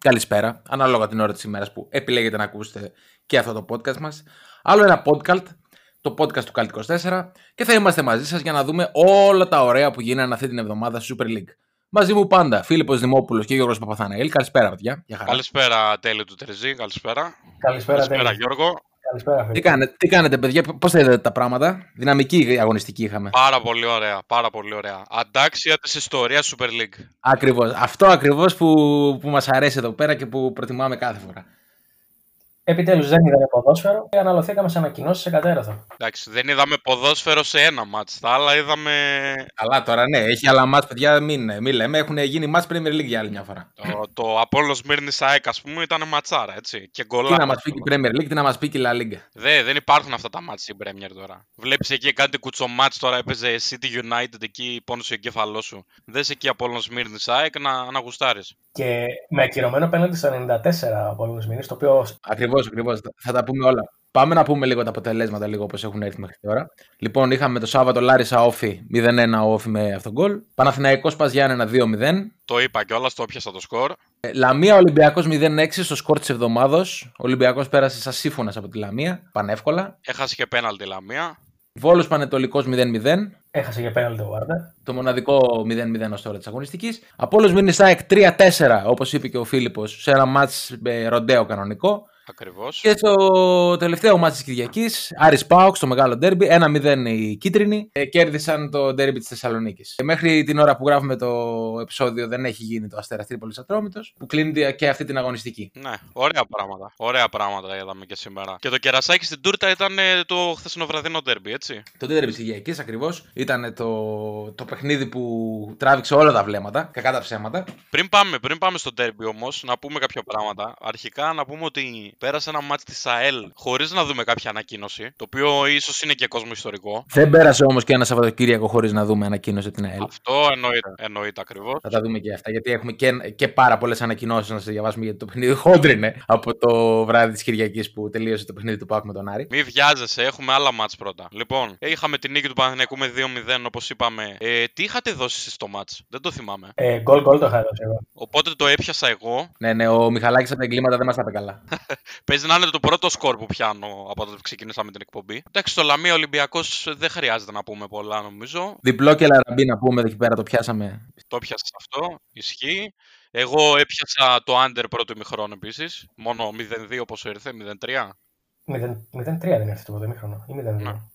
καλησπέρα, ανάλογα την ώρα της ημέρας που επιλέγετε να ακούσετε και αυτό το podcast μας. Άλλο ένα podcast, το podcast του Cult 24 και θα είμαστε μαζί σας για να δούμε όλα τα ωραία που γίνανε αυτή την εβδομάδα στη Super League. Μαζί μου πάντα, Φίλιππος Δημόπουλος και Γιώργος Παπαθαναήλ. Καλησπέρα, παιδιά. Γεια χαρά. Καλησπέρα, τέλη του Τερζή. Καλησπέρα. Καλησπέρα, Καλησπέρα, Τέλη. Γιώργο. Καλησπέρα, Τι φίλε. κάνετε, τι κάνετε, παιδιά, πώς θα είδατε τα πράγματα; Δυναμική αγωνιστική είχαμε. Πάρα πολύ ωραία. Πάρα πολύ ωραία. Αντάξια της ιστορίας Super League. Ακριβώς. Αυτό ακριβώς που, που μας αρέσει εδώ πέρα και που προτιμάμε κάθε φορά. Επιτέλους δεν είδαμε ποδόσφαιρο και αναλωθήκαμε σε ανακοινώσεις σε κατέρωθο. Εντάξει, δεν είδαμε ποδόσφαιρο σε ένα μάτς. Τα άλλα είδαμε Καλά τώρα, ναι, έχει άλλα μάτς, παιδιά, μην, μην λέμε. Έχουν γίνει μάτς Premier League για άλλη μια φορά. το, το Apollo Σμύρνης ΑΕΚ, ας πούμε, ήταν ματσάρα, έτσι. Και Τι γκολάρα. να μας πει και η Premier League, τι να μας πει και η La Liga. Δε, δεν υπάρχουν αυτά τα μάτς στην Premier τώρα. Βλέπεις εκεί κάτι κουτσομάτς τώρα, έπαιζε City United εκεί πόνο στο εγκέφαλός σου. Δες εκεί Apollo Σμύρνης ΑΕΚ να, να γουστάρεις. Και με ακυρωμένο πέναντι στο 94 από όλου μήνε, το οποίο Ακριβώς, ακριβώς. Θα τα πούμε όλα. Πάμε να πούμε λίγο τα αποτελέσματα, λίγο όπω έχουν έρθει μέχρι τώρα. Λοιπόν, είχαμε το Σάββατο Λάρισα Όφη 0-1 ο Όφη με αυτόν γκολ. Παναθηναϊκός Πας Γιάννενα 2-0. Το είπα κιόλας, το έπιασα το σκορ. Ε, Λαμία Ολυμπιακός 0-6 στο σκορ της εβδομάδα. Ο Ολυμπιακός πέρασε σαν σύμφωνας από τη Λαμία, πανεύκολα. Έχασε και πέναλτι η Λαμία. Βόλος Πανετολικός 0-0. έχασε και πέναλτι ο Βάρντερ. Το μοναδικό 0-0 ως τώρα της αγωνιστικής. Απόλλως Μίνι ΑΕΚ 3-4, όπως είπε και ο Φίλιππος, σε ένα μάτς με ροντέο κανονικό. Ακριβώς. Και στο τελευταίο μάτς της Κυριακής, Άρης Πάοξ, το μεγάλο ντέρμπι, 1-0 οι κίτρινοι, ε, κέρδισαν το ντέρμπι της Θεσσαλονίκης. Ε, μέχρι την ώρα που γράφουμε το επεισόδιο δεν έχει γίνει το Αστέρας Τρίπολης Ατρόμητος, που κλείνει και αυτή την αγωνιστική. Ναι, ωραία πράγματα. Ωραία πράγματα είδαμε και σήμερα. Και το κερασάκι στην τούρτα ήταν ε, το χθεσινό βραδινό ντέρμπι, έτσι. Το ντέρμπι της Κυριακής ακριβώς ήταν το, το παιχνίδι που τράβηξε όλα τα βλέμματα, κακά τα ψέματα. Πριν πάμε, πριν πάμε στο ντέρμπι όμως, να πούμε κάποια πράγματα. Αρχικά να πούμε ότι πέρασε ένα μάτι της ΑΕΛ χωρίς να δούμε κάποια ανακοίνωση. Το οποίο ίσως είναι και κόσμο ιστορικό. Δεν πέρασε όμως και ένα Σαββατοκύριακο χωρίς να δούμε ανακοίνωση από την ΑΕΛ. Αυτό εννοείται, εννοείται ακριβώς. Θα τα δούμε και αυτά, γιατί έχουμε και, και πάρα πολλές ανακοινώσεις να σας διαβάσουμε γιατί το παιχνίδι χόντρινε από το βράδυ της Κυριακής που τελείωσε το παιχνίδι του Πάκου με τον Άρη. Μη βιάζεσαι, έχουμε άλλα μάτς πρώτα. Λοιπόν, ε, είχαμε την νίκη του Παναθηναϊκού με 2-0 όπως είπαμε. Ε, τι είχατε δώσει εσείς στο μάτς, δεν το θυμάμαι. Ε, γκολ γκολ το είχα δώσει εγώ. Οπότε το έπιασα εγώ. Ναι, ναι, ο Μιχαλάκης από τα εγκλήματα δεν μας τα είπε καλά. Παίζει να είναι το πρώτο σκορ που πιάνω από τότε που ξεκινήσαμε την εκπομπή. Εντάξει, το Λαμία Ολυμπιακός δεν χρειάζεται να πούμε πολλά νομίζω. Διπλό και λαραμπή να πούμε εκεί πέρα το πιάσαμε. Το πιάσα αυτό, ισχύει. Εγώ έπιασα το under πρώτο ημιχρόνο επίσης. Μόνο 0-2 πόσο ήρθε, 0-3. 0-3 δεν έρθει το ημίχρονο. Ή 0-2.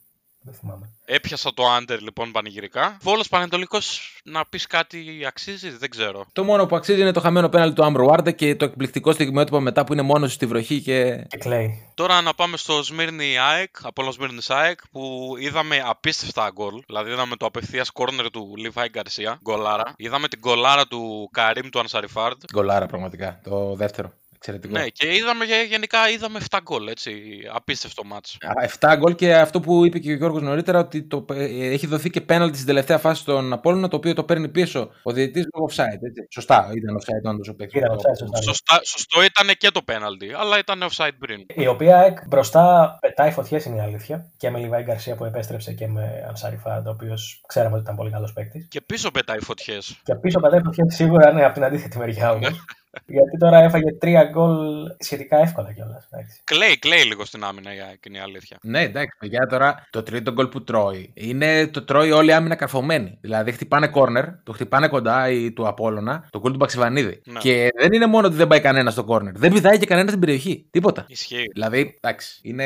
Ναι. Δεν θυμάμαι. Έπιασα το under λοιπόν πανηγυρικά. Βόλος Πανετολικός να πεις κάτι αξίζει, δεν ξέρω. Το μόνο που αξίζει είναι το χαμένο πέναλ του Άμπρο Βάρντε και το εκπληκτικό στιγμιότυπο μετά που είναι μόνος στη βροχή και. Και κλαίει. Τώρα να πάμε στο Σμύρνη ΑΕΚ, από Σμύρνη ΑΕΚ, που είδαμε απίστευτα γκολ. Δηλαδή είδαμε το απευθείας κόρνερ του Λιβάι Γκαρσία, γκολάρα. Είδαμε την γκολάρα του Καρίμ του Ανσαριφάρντ. Γκολάρα πραγματικά. Το δεύτερο. Εξαιρετικό. Ναι, και είδαμε γε- γενικά είδαμε 7 γκολ, έτσι. Απίστευτο μάτς. Α, 7 γκολ και αυτό που είπε και ο Γιώργος νωρίτερα ότι το, ε, έχει δοθεί και πέναλτι στην τελευταία φάση στον Απόλλωνα το οποίο το παίρνει πίσω ο διαιτητής λόγω offside. Έτσι. Σωστά, ήταν offside όντως ο παίκτης. Ήταν offside, σωστά. Σωστά, σωστό ήταν και το πέναλτι, αλλά ήταν offside πριν. Η οποία εκ μπροστά πετάει φωτιές είναι η αλήθεια. Και με Λιβάη Γκαρσία που επέστρεψε και με Ανσαριφάντ, ο οποίο ξέραμε ότι ήταν πολύ καλός παίκτης. Και πίσω πετάει φωτιές. Και πίσω πετάει φωτιές σίγουρα είναι από την αντίθετη μεριά όμως. Γιατί τώρα έφαγε τρία γκολ σχετικά εύκολα κιόλας. Κλαίει, κλαίει λίγο στην άμυνα η ΑΕΚ, είναι η αλήθεια. Ναι, εντάξει, παιδιά, τώρα το τρίτο γκολ που τρώει είναι το τρώει όλη η άμυνα καρφωμένη. Δηλαδή χτυπάνε κόρνερ, το χτυπάνε κοντά ή του Απόλλωνα, το γκολ του Μπαξιβανίδη. Ναι. Και δεν είναι μόνο ότι δεν πάει κανένας στο κόρνερ, δεν πηδάει και κανένας στην περιοχή. Τίποτα. Ισχύει. Δηλαδή, εντάξει, είναι...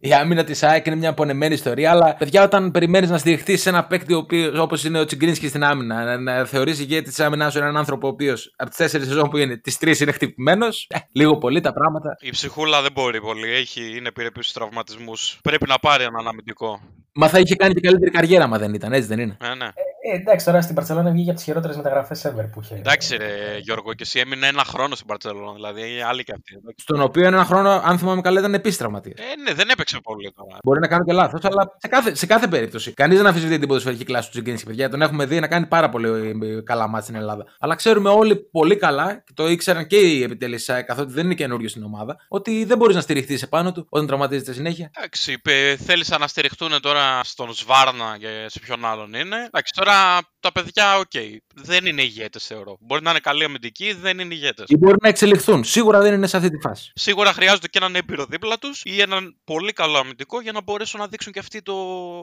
η άμυνα της ΑΕΚ είναι μια απονεμένη ιστορία, αλλά παιδιά, όταν περιμένεις να στηριχτείς σε ένα παίκτη όπως είναι ο Τσιγκρίνσκι στην άμυνα, να, να θεωρείς ηγέτη της άμυνα σου έναν άνθρωπο ο οποίος από τις τέσσερις σεζόν που είναι, τις τρεις είναι χτυπημένος, ε, λίγο πολύ τα πράγματα. Η ψυχούλα δεν μπορεί πολύ, έχει, είναι επιρρεπής στους τραυματισμούς. Πρέπει να πάρει έναν αμυντικό. Μα θα είχε κάνει και καλύτερη καριέρα, μα δεν ήταν, έτσι δεν είναι. Ναι, ναι. Ε, εντάξει, τώρα στην Παρσελόνα βγήκε από τις χειρότερες μεταγραφές ever που είχε. Εντάξει, ρε Γιώργο, και εσύ έμεινε ένα χρόνο στην Παρσελόνα. Δηλαδή, άλλη και αυτή. εντάξει. Στον οποίο ένα χρόνο, αν θυμάμαι καλά, ήταν επίση τραυματία. Ε, ναι, δεν έπαιξε πολύ τώρα. Μπορεί να κάνω και λάθος, αλλά σε κάθε, σε κάθε περίπτωση. Κανείς δεν αμφισβητεί την ποδοσφαιρική κλάση του Τζιγκίνσκι, παιδιά. Τον έχουμε δει να κάνει πάρα πολύ ε, καλά μάτια στην Ελλάδα. Αλλά ξέρουμε όλοι πολύ καλά, και το ήξεραν και οι επιτελεί ΣΑΕ, καθότι δεν είναι καινούριο στην ομάδα, ότι δεν μπορείς να στηριχθεί επάνω του όταν τραυματίζεται συνέχεια. Εντάξει, είπε, θέλησαν να στηριχτούν τώρα στον Σβάρνα και σε ποιον άλλον είναι. Εντάξει, τώρα καλά τα παιδιά, οκ. Δεν είναι ηγέτες, θεωρώ. Μπορεί να είναι καλοί αμυντικοί, δεν είναι ηγέτες. Ή μπορεί να εξελιχθούν. Σίγουρα δεν είναι σε αυτή τη φάση. Σίγουρα χρειάζονται και έναν έμπειρο δίπλα τους ή έναν πολύ καλό αμυντικό για να μπορέσουν να δείξουν και αυτοί το,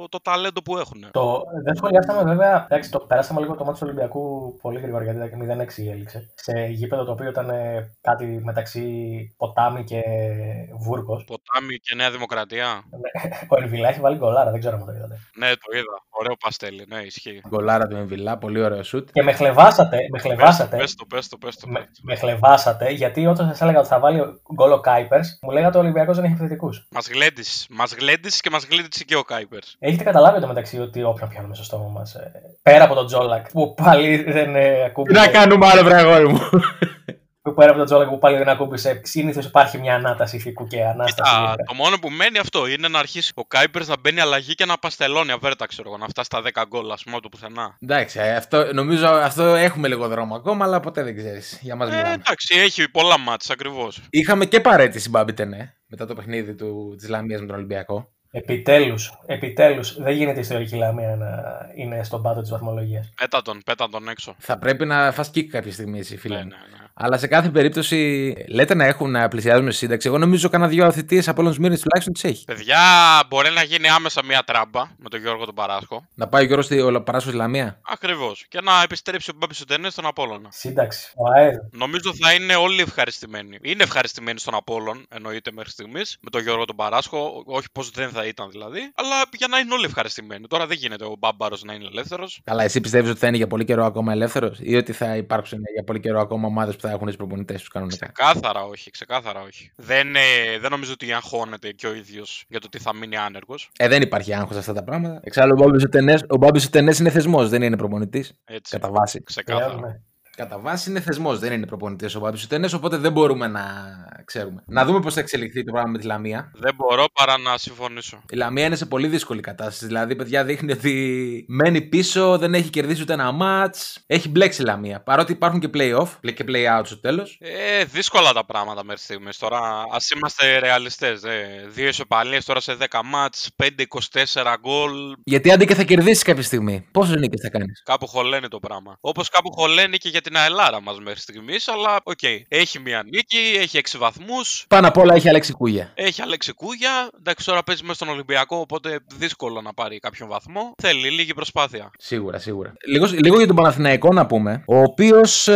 το ταλέντο που έχουν. Το, δεν σχολιάσαμε βέβαια, εντάξει, το περάσαμε λίγο το ματς του Ολυμπιακού πολύ γρήγορα γιατί ήταν 0-6 έληξε. Σε γήπεδο το οποίο ήταν ε, κάτι μεταξύ ποτάμι και βούρκος. Ποτάμι και Νέα Δημοκρατία. Ο Ελβιλά έχει βάλει γκολάρα, δεν ξέρω αν το είδατε. Ναι, το είδα. Ωραίο παστέλι. Ναι, ισχύει. Γκολάρα του Εμβιλά, πολύ ωραίο σουτ. Και με χλεβάσατε, με χλεβάσατε. Πες το, πες το, πες το. Με, με χλεβάσατε, γιατί όταν σας έλεγα ότι θα βάλει γκολ ο Κάιπερς, μου λέγατε ο Ολυμπιακός δεν έχει επιθετικού. Μας γλέντισε. Μας γλέντισε και μας γλέντισε και ο Κάιπερς. Έχετε καταλάβει το μεταξύ ότι όποιον πιάνουμε στο στόμα μας. πέρα από τον Τζόλακ, που πάλι δεν ε, Τι ακούμπησε. να κάνουμε άλλο, βρε αγόρι μου. Που πέρα από τον Τζόλακ που πάλι δεν ακούμπησε. Συνήθως υπάρχει μια ανάταση ηθικού και ανάσταση. Κοίτα, το μόνο που μένει αυτό είναι να αρχίσει ο Κάιπερς να μπαίνει αλλαγή και να παστελώνει αβέρτα, ξέρω εγώ, να φτάσει στα 10 γκολ, ας πούμε, από το πουθενά. Εντάξει, ε, αυτό, νομίζω αυτό έχουμε λίγο δρόμο ακόμα, αλλά ποτέ δεν ξέρεις. Για μας Ε, μιλάμε. εντάξει, έχει πολλά μάτς ακριβώς. Είχαμε και παρέτηση Μπάμπη Τενέ μετά το παιχνίδι του, της Λαμίας με τον Ολυμπιακό. Επιτέλους, επιτέλους, δεν γίνεται η ιστορική λαμία να είναι στον πάτο της βαθμολογίας. Πέτα τον, πέτα τον έξω. Θα πρέπει να φας κίκ κάποια στιγμή, εσύ φίλε. Ναι, μου. ναι, ναι. Αλλά σε κάθε περίπτωση λέτε να έχουν να πλησιάζουμε σύνταξη. Εγώ νομίζω κανένα δύο αθλητίες από όλους τους μήνες τουλάχιστον τις έχει. Παιδιά, μπορεί να γίνει άμεσα μια τράμπα με τον Γιώργο τον Παράσχο. Να πάει ο Γιώργος στη Παράσχος στη Λαμία; Ακριβώς. Και να επιστρέψει ο Μπάμπης Σουτενέ στον Απόλωνα. Σύνταξη, ο ΑΕΔ. Νομίζω θα είναι όλοι ευχαριστημένοι. Είναι ευχαριστημένοι στον Απόλων, εννοείται μέχρι στιγμής, με τον Γιώργο τον Παράσχο. Όχι πως δεν θα ήταν δηλαδή, αλλά για να είναι όλοι ευχαριστημένοι. Τώρα δεν γίνεται ο Μπάμπαρος να είναι ελεύθερος. Καλά, εσύ πιστεύεις ότι θα είναι για πολύ καιρό ακόμα ελεύθερος ή ότι θα υπάρξουν για πολύ καιρό ακόμα ομάδες που θα έχουν του προπονητές τους κανονικά. Ξεκάθαρα όχι, ξεκάθαρα όχι. Δεν, ε, δεν νομίζω ότι αγχώνεται και ο ίδιος για το τι θα μείνει άνεργος. Ε, δεν υπάρχει άγχος σε αυτά τα πράγματα. Εξάλλου, ο Μπάμπης Τενές ο Μπάμπης Τενές είναι θεσμός, δεν είναι προπονητής. Έτσι. Κατά βάση. Ξεκάθαρα. Λέμε. Κατά βάση είναι θεσμός, δεν είναι προπονητής ο Μπάμπη Τενέ, οπότε δεν μπορούμε να ξέρουμε. Να δούμε πώς θα εξελιχθεί το πράγμα με τη Λαμία. Δεν μπορώ παρά να συμφωνήσω. Η Λαμία είναι σε πολύ δύσκολη κατάσταση. Δηλαδή, παιδιά, δείχνει ότι μένει πίσω, δεν έχει κερδίσει ούτε ένα ματς. Έχει μπλέξει η Λαμία. Παρότι υπάρχουν και play-off και play-out στο τέλος. Ε, δύσκολα τα πράγματα μέχρι στιγμής. Τώρα, ας είμαστε ρεαλιστές. Ε. Δύο ισοπαλίες τώρα σε 10 μάτς, 5-24 γκολ. Γιατί άντε και θα κερδίσεις κάποια στιγμή. Πόσες νίκες θα κάνεις; Κάπου χωλαίνει το πράγμα. Όπως κάπου χωλαίνει και για την ΑΕΛάρα μας μέχρι στιγμής. Αλλά οκ. Έχει μία νίκη, έχει 6 βαθμούς. Πάνω απ' όλα έχει Αλέξη Κούγια. Έχει Αλέξη Κούγια. Εντάξει, τώρα παίζει μέσα στον Ολυμπιακό, οπότε δύσκολο να πάρει κάποιον βαθμό. Θέλει λίγη προσπάθεια. Σίγουρα, σίγουρα. Λίγο, λίγο για τον Παναθηναϊκό να πούμε. Ο οποίος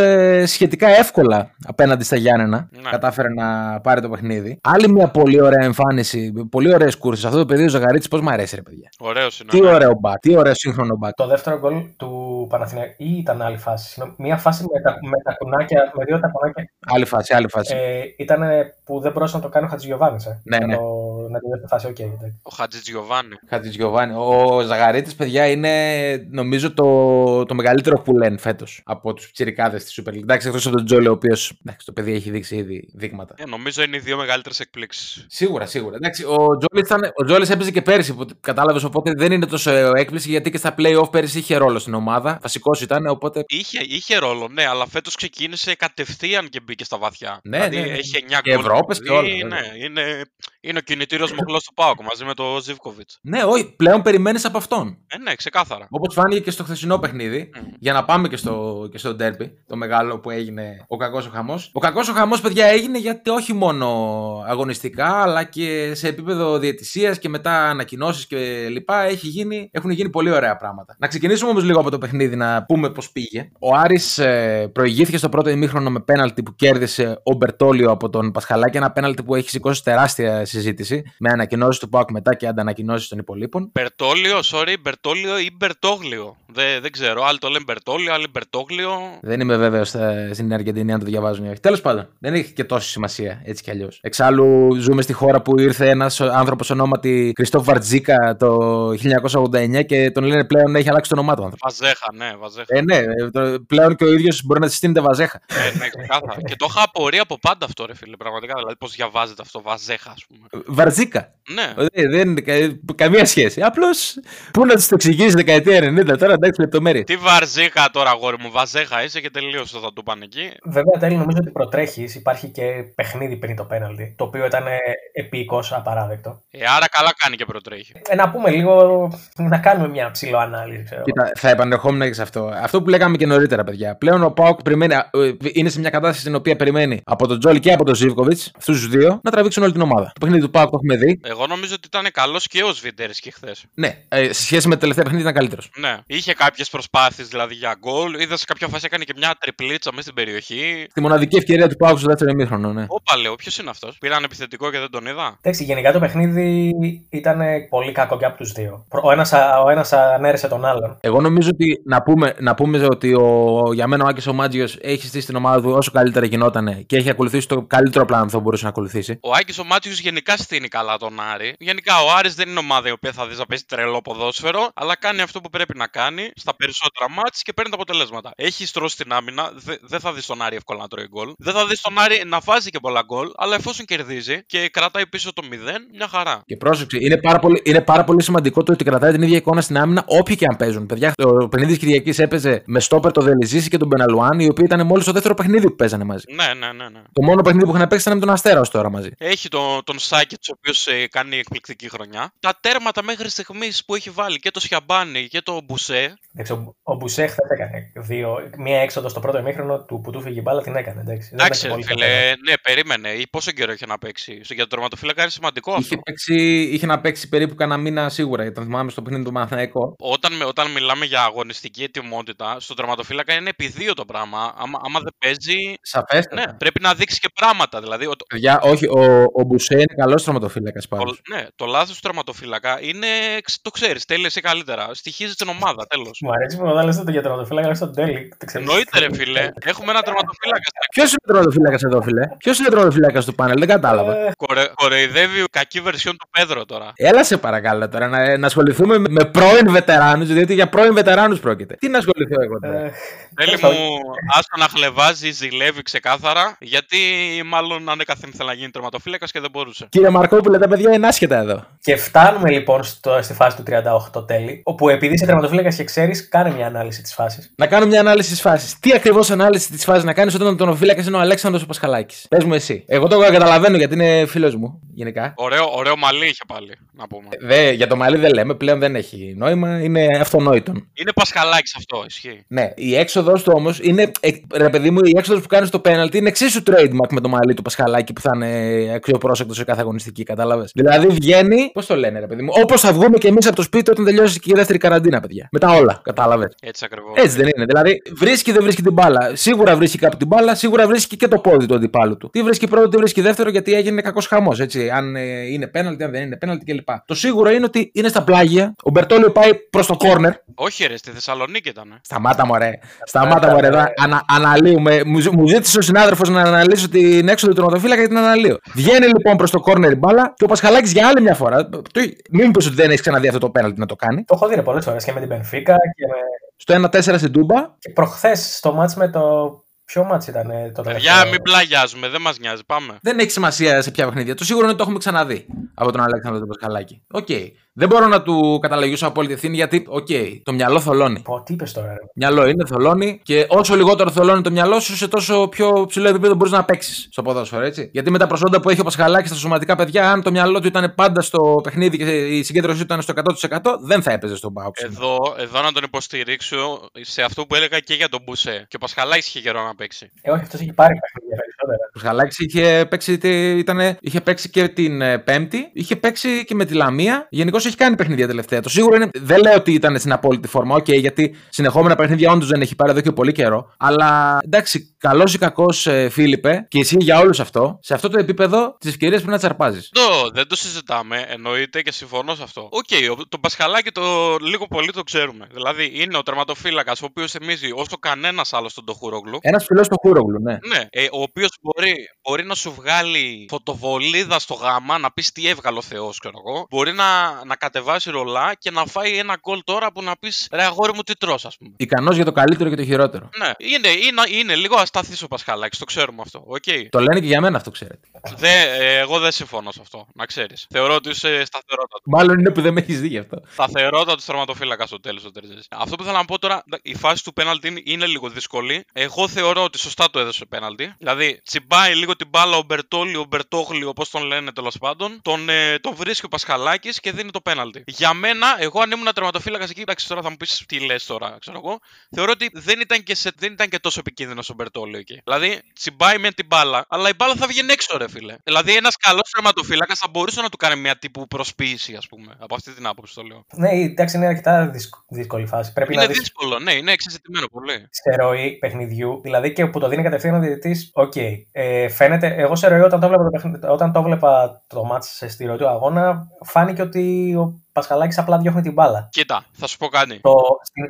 σχετικά εύκολα απέναντι στα Γιάννενα Ναι. κατάφερε να πάρει το παιχνίδι. Άλλη μια πολύ ωραία εμφάνιση. Πολύ ωραίες κούρσες. Αυτό το παιδί ο Ζαγαρίτη, πώς μου αρέσει, ρε παιδιά. Ωραίος είναι. Τι ναι. ωραίο μπακ. Τι ωραίο σύγχρονο μπακ. Το δεύτερο γκολ του Παναθηναϊκού ή ήταν άλλη φάση. Συγγνώμη, Μία φάση με τα, με τα κουνάκια, με δύο τα κουνάκια. Άλλη φάση, άλλη φάση. Ε, ήταν που δεν μπορούσε να το κάνει ο Χατζηγιοβάνη. Ε, Ναι, να ναι. Το, να τη δεύτερη φάση, οκ. εντάξει. Ο Χατζη Τζιοβάνι. Χατζη Γιωβάνι. Ο Ζαγαρίτης, παιδιά, είναι νομίζω το, το μεγαλύτερο πουλέν φέτος από τους πιτσιρικάδες της Super League. Εντάξει, εκτός από τον Τζόλη, ο οποίος το παιδί έχει δείξει ήδη δείγματα. Ε, νομίζω είναι οι δύο μεγαλύτερες εκπλήξεις. Σίγουρα, σίγουρα. Εντάξει, ο Τζόλης, ήταν, ο Τζόλης έπαιζε και πέρυσι, που κατάλαβες, οπότε δεν είναι τόσο έκπληξη γιατί και στα playoff πέρυσι είχε ρόλο στην ομάδα. Βασικός ήταν, οπότε. Είχε, είχε ρόλο, ναι, αλλά φέτος ξεκίνησε κατευθείαν και μπήκε στα βαθιά. Ναι, δηλαδή ναι, ναι. έχει 9 Και γκολ. Ευρώπες και όλα, βέβαια. Ναι, είναι, είναι ο κινητήριος μοχλό του Πάοκ μαζί με τον Ζivkovic. Ναι, όχι, πλέον περιμένεις από αυτόν. Ε, ναι, ξεκάθαρα. Όπως φάνηκε και στο χθεσινό παιχνίδι, Μμ. για να πάμε και στο, και στο derby, το μεγάλο που έγινε ο κακός ο χαμός. Ο κακός ο χαμός, παιδιά, έγινε γιατί όχι μόνο αγωνιστικά, αλλά και σε επίπεδο διαιτησίας και μετά ανακοινώσεις και λοιπά έχει γίνει, έχουν γίνει πολύ ωραία πράγματα. Να ξεκινήσουμε όμως λίγο από το παιχνίδι να πούμε πώς πήγε. Ο Άρης ε, προηγήθηκε στο πρώτο ημίχρονο με πέναλτι που κέρδισε ο Μπερτόλιο από τον Πασχαλάκη. Ένα πέναλτι που έχει σηκώσει τεράστια συζήτηση με ανακοινώσεις του Πάουκ μετά και αντανακοινώσεις των υπολείπων. Μπερτόλιο, sorry, Μπερτόλιο ή Μπερτόγλιο. Δεν, δεν ξέρω. Άλλοι το λένε Μπερτόλιο, άλλοι Μπερτόγλιο. Δεν είμαι βέβαιος στην Αργεντινή αν το διαβάζουν ή όχι. Τέλος πάντων, δεν έχει και τόση σημασία έτσι κι αλλιώς. Εξάλλου, ζούμε στη χώρα που ήρθε ένας άνθρωπος ονόματι Κριστόφ Βαρτζίκα το 1989 και τον λένε πλέον έχει αλλάξει το όνομά του άνθρωπος. Βαζέχα, ναι, βαζέχα. Ε, ναι, ε, το- πλέον και ο ίδιος μπορεί να συστήνεται βαζέχα. Ε, ναι, ξεκάθαρα. και το είχα απορία από πάντα αυτό, ρε φίλε. Πραγματικά. Δηλαδή, πώς διαβάζεται αυτό, βαζέχα, ας πούμε. Βαρτζίκα. Ναι. Ε, δεν είναι κα- καμία σχέση. Απλώς πού να τους το εξηγήσει δεκαετία 90 τώρα, εντάξει λεπτομέρειες. Τι βαρζίχα τώρα, αγόρι μου. Βαζέχα είσαι και τελείωσε θα του πάνε εκεί. Βέβαια, τέλει νομίζω ότι προτρέχεις. Υπάρχει και παιχνίδι πριν το πέναλτι, το οποίο ήταν επίκος, απαράδεκτο. Ε, άρα καλά κάνει και προτρέχει. Ε, να πούμε λίγο, να κάνουμε μια ψηλοανάλυση. Ξέρω. Κοίτα, θα επανερχόμουν και σε αυτό. Αυτό που λέγαμε και νωρίτερα, παιδιά. Πλέον ο Πάοκ περιμένει, α, ε, είναι σε μια κατάσταση στην οποία περιμένει από τον Τζόλι και από τον Ζήβκοβιτ, αυτούς τους δύο, να τραβήξουν όλη την ομάδα. Το παιχνίδι του Πάοκ το έχουμε δει. Εγώ νομίζω ότι ήταν καλός και ο Σβιντέρη και χθες. Ναι, ε, σε σχέση με το τελευταίο παιχνίδι ήταν καλύτερος. Ναι. Είχε κάποιες προσπάθειες δηλαδή για γκολ. Είδα σε κάποια φάση έκανε και μια τριπλίτσα μέσα στην περιοχή. Τη μοναδική ευκαιρία του Πάοκ στο δεύτερο ημίχρονο, ναι. Όπα λέω, ποιος είναι αυτός; Πήραν επιθετικό και δεν τον είδα; Εντάξει, γενικά το παιχνίδι ήταν πολύ κακό και από τους δύο. Ο ένας ο ένας ανέρεσε τον άλλον. Εγώ νομίζω ότι να πούμε, να πούμε ότι ο, για μένα ο Άκης ο Μάτζιο έχει στήσει την ομάδα του όσο καλύτερα γινόταν και έχει ακολουθήσει το καλύτερο πλάνο που θα μπορούσε να ακολουθήσει. Ο Άκης ο Μάτιου γενικά στείνει καλά τον Άρη. Γενικά ο Άρης δεν είναι ομάδα η οποία θα δεις να παίζει τρελό ποδόσφαιρο, αλλά κάνει αυτό που πρέπει να κάνει στα περισσότερα μάτς και παίρνει τα αποτελέσματα. Έχει στρώσει την άμυνα, δε- δεν θα δεις τον Άρη εύκολα να τρώει γκολ. Δεν θα δεις τον Άρη να βάζει και πολλά γκολ, αλλά εφόσον κερδίζει και κρατάει πίσω το 0, μια χαρά. Και πρόσεξε, είναι πάρα, πολύ, είναι πάρα πολύ σημαντικό το ότι κρατάει την ίδια εικόνα στην άμυνα όποιοι και αν παίζουν. Παιδιά, το παιχνίδι τη Κυριακής έπαιζε με στόπερ το Δελιζήση και τον Μπεναλουάν, οι οποίοι ήταν μόλις το δεύτερο παιχνίδι που παίζανε μαζί. Ναι, ναι, ναι. ναι. Το μόνο παιχνίδι που είχαν παίξει ήταν με τον Αστέρας ω τώρα μαζί. Έχει τον, τον Σάκετ, ο οποίος κάνει εκπληκτική χρονιά. Τα τέρματα μέχρι στιγμής που έχει βάλει και το Σιαμπάνι και το Μπουσέ. Εντάξει, ο, ο Μπουσέ χθες έκανε δύο. Μία έξοδο στο πρώτο ημίχρονο του που του φύγει η μπάλα την έκανε. Εντάξει, Δεν Εντάξει, ήταν και πολύ φίλε, καλό. ναι, περίμενε. Ή πόσο καιρό είχε να παίξει; Στο- Για τον τερματοφύλακα είναι σημαντικό αυτό. Είχε, παίξει, είχε να παίξει περίπου κανένα μήνα σίγουρα, γιατί τον θυμάμαι στο παιχνίδι του Μαθηναϊκό. Όταν, με- όταν μιλάμε για αγωνιστική ετοιμότητα, στον τερματοφύλακα είναι επί δύο το πράγμα. Άμα, άμα δεν παίζει. Σαφέστατα. Ναι, πρέπει να δείξει και πράγματα. Δηλαδή, ο, Παιδιά, όχι, ο, ο Μπουσέ είναι καλός τραυματοφύλακα πάντως. το, ναι, το λάθος του τερματοφύλακα είναι. ξ- Το ξέρεις, τέλειωσε καλύτερα. Στοιχίζει την ομάδα, τέλος. Μου αρέσει που όταν λες το για τερματοφύλακα, λες τον τέλει. Το ξέρω. Εννοείται, ρε φίλε. Έχουμε ένα τερματοφύλακα. στην Ποιος είναι ο τραυματοφύλακα εδώ, φίλε; Ποιος είναι ο τραυματοφύλακα του πάνελ, δεν κατάλαβα. Ε, Κορε, κοροϊδεύει η κακή βερσιόν του Πέδρο τώρα. Έλα σε παρακαλώ τώρα να, να ασχοληθούμε με, με πρώην βετεράνους, διότι για πρώην βετεράνους πρόκειται. Τι να ασχοληθώ εγώ τώρα; ε, Θέλει τέλος μου, άστο να χλεβάζει, ζηλεύει ξεκάθαρα, γιατί μάλλον ανέκαθεν ήθελε να γίνει τερματοφύλακας και δεν μπορούσε. Κύριε Μαρκόπουλε, τα παιδιά είναι άσχετα εδώ. Και φτάνουμε λοιπόν στο, στη φάση του 38 τέλη, όπου επειδή είσαι τερματοφύλακας και ξέρεις, κάνε μια ανάλυση της φάσης. Να κάνω μια ανάλυση της φάσης. Τι ακριβώς ανάλυση της φάσης να κάνεις όταν ο τερματοφύλακα είναι ο Αλέξανδρος Πασχαλάκης; Πες μου εσύ. Εγώ το καταλαβαίνω γιατί είναι φίλος μου γενικά. Ωραίο, ωραίο μαλλί είχε πάλι, να πούμε. Δε, για το μαλλί δεν λέμε, πλέον δεν έχει νόημα, είναι αυτονόητον. Είναι Πασχαλάκης αυτό, ισχύει. Ναι, η έξοδος του όμως είναι. ε, Ρε παιδί μου, η έξοδος που κάνεις στο πέναλτι είναι εξίσου trademark με το μαλλί του Πασχαλάκη που θα είναι αξιοπρόσεκτος σε κάθε αγωνιστική, κατάλαβες; Δηλαδή βγαίνει. Πώς το λένε, ρε παιδί μου. Όπως θα βγούμε και εμείς από το σπίτι όταν τελειώσει και η δεύτερη καραντίνα, παιδιά. Μετά όλα, κατάλαβες; Έτσι ακριβώς. Έτσι δεν είναι. Δηλαδή βρίσκει δεν βρίσκει την μπάλα. Σίγουρα βρίσκει κάπου την μπάλα, σίγουρα βρίσκει και το πόδι του αντιπάλου του. Τι βρίσκει πρώτο, τι βρίσκει δεύτερο, γιατί έγινε κακός χαμός. Έτσι, αν ε, είναι πέναλτι, αν δεν είναι πέναλτι κλπ. Το σίγουρο είναι ότι είναι στα πλάγια. Ο Μπερτόλιο πάει προς το κόρνερ. Όχι, ρε, στη Θεσσαλονίκη ήταν. Σταμάτα μωρέ. Σταμάτα μωρέ. Εδώ ανα, αναλύουμε. Μου, ζη- μου ζήτησε ο συνάδελφος να αναλύσω την έξοδο του τερματοφύλακα και την αναλύω. Βγαίνει λοιπόν προς το κόρνερ η μπάλα και ο Πασχαλάκης για άλλη μια φορά. Το, μην πεις ότι δεν έχεις ξαναδεί αυτό το πέναλτι να το κάνει. Το έχω δει πολλές φορές και με την Πενφύκα και, με... Στο 1-4 στην Τούμπα. και προχθές στο μάτς με το. Ποιο μάτς ήταν ε, το Παιδιά, τελευταίο; μην πλαγιάζουμε, δεν μας νοιάζει. Πάμε. Δεν έχει σημασία σε ποια παιχνίδια. Το σίγουρο είναι ότι το έχουμε ξαναδεί από τον Αλέξανδρο τον Πασχαλάκη. Οκ. Δεν μπορώ να του καταλογίσω απόλυτη ευθύνη γιατί, οκ, το μυαλό θολώνει. Πω, τι είπες τώρα, ρε. Μυαλό είναι, θολώνει και όσο λιγότερο θολώνει το μυαλό σου, σε τόσο πιο ψηλό επίπεδο μπορείς να παίξεις στο ποδόσφαιρο, έτσι. Γιατί με τα προσόντα που έχει ο Πασχαλάκη στα σωματικά παιδιά, αν το μυαλό του ήταν πάντα στο παιχνίδι και η συγκέντρωσή του ήταν στο 100%, δεν θα έπαιζε στον ΠΑΟΚ. Εδώ, εδώ να τον υποστηρίξω σε αυτό που έλεγα και για τον Μπουσέ. Και ο Πασχαλάκης είχε καιρό να παίξει. Ε, όχι, αυτός έχει πάρει παιχνίδια περισσότερα. Ο Πασχαλάκης είχε παίξει, τε- ήτανε- είχε παίξει και την ε, Πέμπτη εκεί. Είχε παίξει και με τη Λαμία. Γενικώς έχει κάνει παιχνίδια τελευταία. Το σίγουρο είναι. Δεν λέω ότι ήταν στην απόλυτη φόρμα. Οκ, γιατί συνεχόμενα παιχνίδια όντως δεν έχει πάρει εδώ και πολύ καιρό. Αλλά εντάξει, καλός ή κακός Φίλιππε, και ισχύει για όλους αυτό. Σε αυτό το επίπεδο τις ευκαιρίες πρέπει να τις αρπάζεις. Το, δεν το συζητάμε, εννοείται και συμφωνώ σε αυτό. OK, okay, τον Πασχαλάκη τον λίγο πολύ το ξέρουμε. Δηλαδή είναι ο τερματοφύλακας ο οποίος θυμίζει όσο κανένας άλλος τον Τοχούρογλου. Ένας ψηλός Τοχούρογλου, ναι. Ναι, ε, ο οποίος μπορεί, μπορεί να σου βγάλει φωτοβολίδα στο γάμα, να πεις τι έβγαλε ο Θεός, ξέρω εγώ. Μπορεί να, να κατεβάσει ρολά και να φάει ένα γκολ τώρα που να πεις ρε αγόρι μου τι τρως, ας πούμε. Ικανός για το καλύτερο και το χειρότερο. Ναι, είναι, είναι, είναι λίγο ασταθής ο Πασχαλάκης, το ξέρουμε αυτό. Okay. Το λένε και για μένα αυτό, ξέρετε. Δε, ε, εγώ δεν συμφωνώ σε αυτό, να ξέρεις. Θεωρώ ότι είσαι σταθερότατος. Μάλλον είναι που δεν με έχεις δει γι' αυτό. Σταθερότατος τερματοφύλακας στο τέλος του Τερζή. Αυτό που θέλω να πω τώρα, η φάση του πέναλτι είναι λίγο δύσκολη. Εγώ θεωρώ ότι σωστά το έδωσε πέναλτι. Δηλαδή, τσιμπάει λίγο την μπάλα ο Μπερτόλι, ο Μπερτόγλι, όπως τον λένε τέλος πάντων. Τον, ε, τον βρίσκει ο Πασχαλάκης και δίνει το πέναλτι. Για μένα, εγώ αν ήμουν τερματοφύλακας εκεί, εντάξει τώρα θα μου πεις τι λες τώρα, ξέρω εγώ. Θεωρώ ότι δεν ήταν και, σε, δεν ήταν και τόσο επικίνδυνος ο Μπερτόλιο εκεί. Δηλαδή, τσιμπάει με την μπάλα, αλλά η μπάλα θα βγει έξω, ρε φίλε. Δηλαδή, ένας καλός τερματοφύλακας θα μπορούσε να του κάνει μια τύπου προσποίηση, ας πούμε. Από αυτή την άποψη το λέω. Ναι, εντάξει, είναι αρκετά δύσκολη φάση. Πρέπει είναι να δεις δύσκολο, ναι, είναι εξεζητημένο πολύ. σε ροή παιχνιδιού, δηλαδή και που το δίνει κατευθείαν ο διαιτητής. Οκ. Ε, φαίνεται, εγώ σε ροή όταν το βλέπα το, παιχνίδι, όταν το, βλέπα το μάτς στη ροή του αγώνα, φάνηκε ότι ο Πασχαλάκης απλά διώχνει την μπάλα. Κοίτα, θα σου πω κάτι. Το,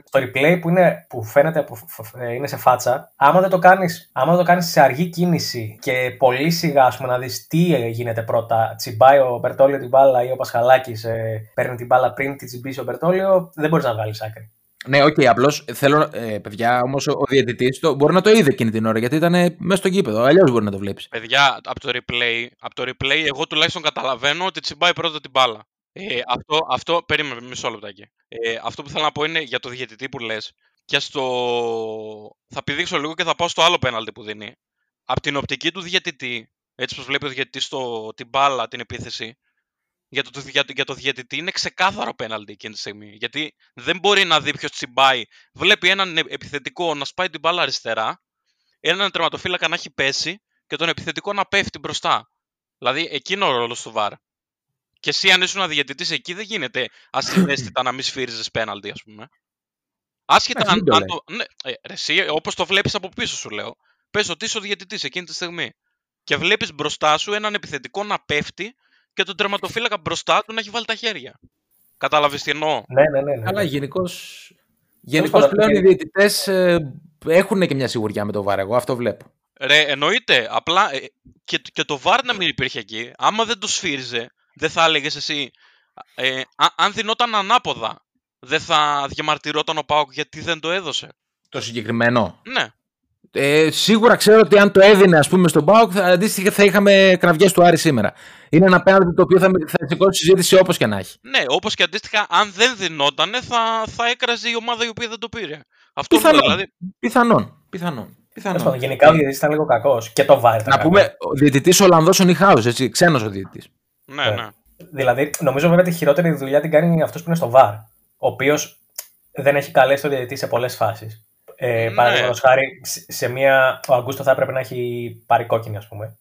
στο replay που, είναι, που φαίνεται που ε, είναι σε φάτσα, άμα δεν το κάνεις, άμα δεν το κάνεις σε αργή κίνηση και πολύ σιγά ας πούμε, να δεις τι γίνεται πρώτα, τσιμπάει ο Μπερτόλιο την μπάλα ή ο Πασχαλάκης ε, παίρνει την μπάλα πριν τη τσιμπήσει ο Μπερτόλιο, δεν μπορείς να βγάλεις άκρη. Ναι, OK, okay, απλώς θέλω, ε, παιδιά, όμως ο διαιτητής μπορεί να το είδε εκείνη την ώρα γιατί ήταν μέσα στο γήπεδο. Αλλιώς μπορεί να το βλέπεις. Παιδιά, από το, replay, από το replay, εγώ τουλάχιστον καταλαβαίνω ότι τσιμπάει πρώτα την μπάλα. Ε, αυτό, αυτό, περίμενε μισό λεπτάκι. Ε, αυτό που θέλω να πω είναι για το διαιτητή που λες. Και στο. Θα πηδήξω λίγο και θα πάω στο άλλο πέναλτι που δίνει. Από την οπτική του διαιτητή, έτσι πως βλέπει ο διαιτητής στο, την μπάλα, την επίθεση, για το, για, για το διαιτητή είναι ξεκάθαρο πέναλτι εκείνη τη στιγμή. Γιατί δεν μπορεί να δει ποιος τσιμπάει. Βλέπει έναν επιθετικό να σπάει την μπάλα αριστερά, έναν τερματοφύλακα να έχει πέσει και τον επιθετικό να πέφτει μπροστά. Δηλαδή εκείνο ο ρόλος του βαρ. Και εσύ, αν ήσουν διαιτητή εκεί, δεν γίνεται ασυναίσθητα να μην σφύριζες πέναλτι, ας πούμε. Άσχετα αν, αν το. Ναι, ε, εσύ, όπως το βλέπεις από πίσω σου, λέω. Πες ότι είσαι ο διαιτητή εκείνη τη στιγμή. Και βλέπεις μπροστά σου έναν επιθετικό να πέφτει και τον τερματοφύλακα μπροστά του να έχει βάλει τα χέρια. Κατάλαβε τι εννοώ; Ναι, ναι, ναι. ναι. Αλλά γενικώς. Γενικώς πλέον οι διαιτητές ε, έχουν και μια σιγουριά με το βάρ. Εγώ αυτό βλέπω. Ρε, εννοείται. Απλά ε, και, και το βάρ να μην υπήρχε εκεί, άμα δεν το σφύριζε, δεν θα έλεγες εσύ. Ε, α, αν δινόταν ανάποδα, δεν θα διαμαρτυρόταν ο Πάοκ γιατί δεν το έδωσε; Το συγκεκριμένο; Ναι. Ε, σίγουρα ξέρω ότι αν το έδινε ας πούμε στον Πάοκ, αντίστοιχα θα είχαμε κραυγές του Άρη σήμερα. Είναι ένα πέναλτι το οποίο θα, θα σηκώσει συζήτηση όπως και να έχει. Ναι, όπως και αντίστοιχα, αν δεν δινόταν, θα, θα έκραζε η ομάδα η οποία δεν το πήρε. Αυτό πιθανόν. δηλαδή. Πιθανόν. πιθανόν. πιθανόν. Γενικά ο διαιτητής ήταν λίγο κακός. Και το βάρ. Να πούμε, ο διαιτητής Ολλανδός ο Νιχάου, έτσι, ξένος ο διαιτητής. Ναι, ναι. Δηλαδή, νομίζω βέβαια τη χειρότερη δουλειά την κάνει αυτός που είναι στο βαρ. Ο οποίος δεν έχει καλέσει τον διαιτητή σε πολλές φάσεις. Ε, Ναι. Παραδείγματος χάρη, σε μία. Ο Αγκούστο θα έπρεπε να έχει πάρει κόκκινη, ας πούμε.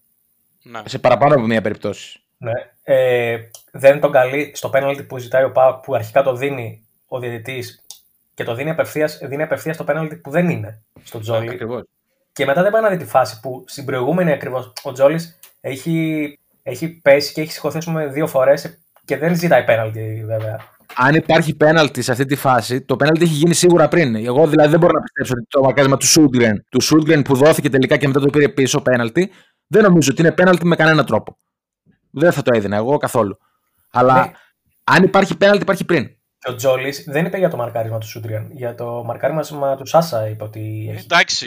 ναι. Σε παραπάνω από μία περίπτωση. Ναι. Ε, δεν τον καλεί στο πέναλτι που ζητάει ο Πάοκ που αρχικά το δίνει ο διαιτητής και το δίνει απευθείας δίνει απευθείας το πέναλτι που δεν είναι στο Τζόλι. Ακριβώς. Και μετά δεν πάει να δει τη φάση που στην προηγούμενη ακριβώς ο Τζόλις έχει, έχει πέσει και έχει σηκωθεί ας πούμε, δύο φορές και δεν ζητάει πέναλτι βέβαια. Αν υπάρχει πέναλτι σε αυτή τη φάση, το πέναλτι έχει γίνει σίγουρα πριν. Εγώ δηλαδή δεν μπορώ να πιστέψω ότι το μακάρισμα του Σούντγκρεν, του Σούντγκρεν που δόθηκε τελικά και μετά το πήρε πίσω πέναλτι, δεν νομίζω ότι είναι πέναλτι με κανένα τρόπο. Δεν θα το έδινα εγώ καθόλου. Αλλά Ναι. αν υπάρχει πέναλτι, υπάρχει πριν. Και ο Τζόλις δεν είπε για το μαρκάρισμα του Σούντριαν. Για το μαρκάρισμα του Σάσα είπε ότι έχει. Εντάξει,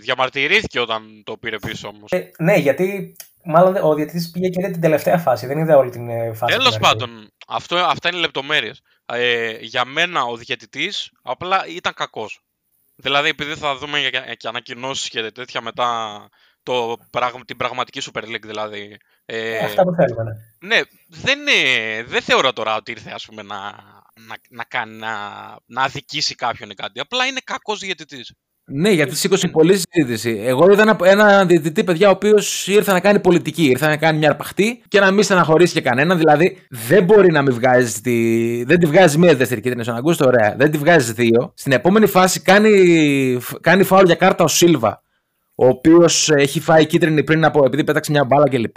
διαμαρτυρήθηκε όταν το πήρε πίσω όμως. Ε, ναι, γιατί μάλλον ο διαιτητής πήγε και είδε την τελευταία φάση. Δεν είδε όλη την ε, φάση. Τέλος στην αρχή. πάντων, αυτό, αυτά είναι λεπτομέρειες. Ε, για μένα ο διαιτητής απλά ήταν κακός. Δηλαδή, επειδή θα δούμε και, και ανακοινώσεις και τέτοια μετά το, πραγ- την πραγματική Super League, δηλαδή. Ε, Αυτά που θέλουμε, ναι. ναι, δεν, είναι, δεν θεωρώ τώρα ότι ήρθε ας πούμε, να, να, να, κάνει, να, να αδικήσει κάποιον ή κάτι. Απλά είναι κακός διαιτητής. Ναι, γιατί σήκωσε πολλή συζήτηση. Εγώ είδα ένα, ένα διαιτητή, παιδιά, ο οποίος ήρθε να κάνει πολιτική. Ήρθε να κάνει μια αρπαχτή και να μην στεναχωρήσει και κανέναν. Δηλαδή, δεν μπορεί να μην βγάζει τη. Δεν τη βγάζει μία δεύτερη κίτρινη στον Αγκούστο, ωραία. Δεν τη βγάζει δύο. Στην επόμενη φάση κάνει, κάνει φάουλ για κάρτα ο Σίλβα, ο οποίος έχει φάει κίτρινη πριν από επειδή πέταξε μια μπάλα κλπ.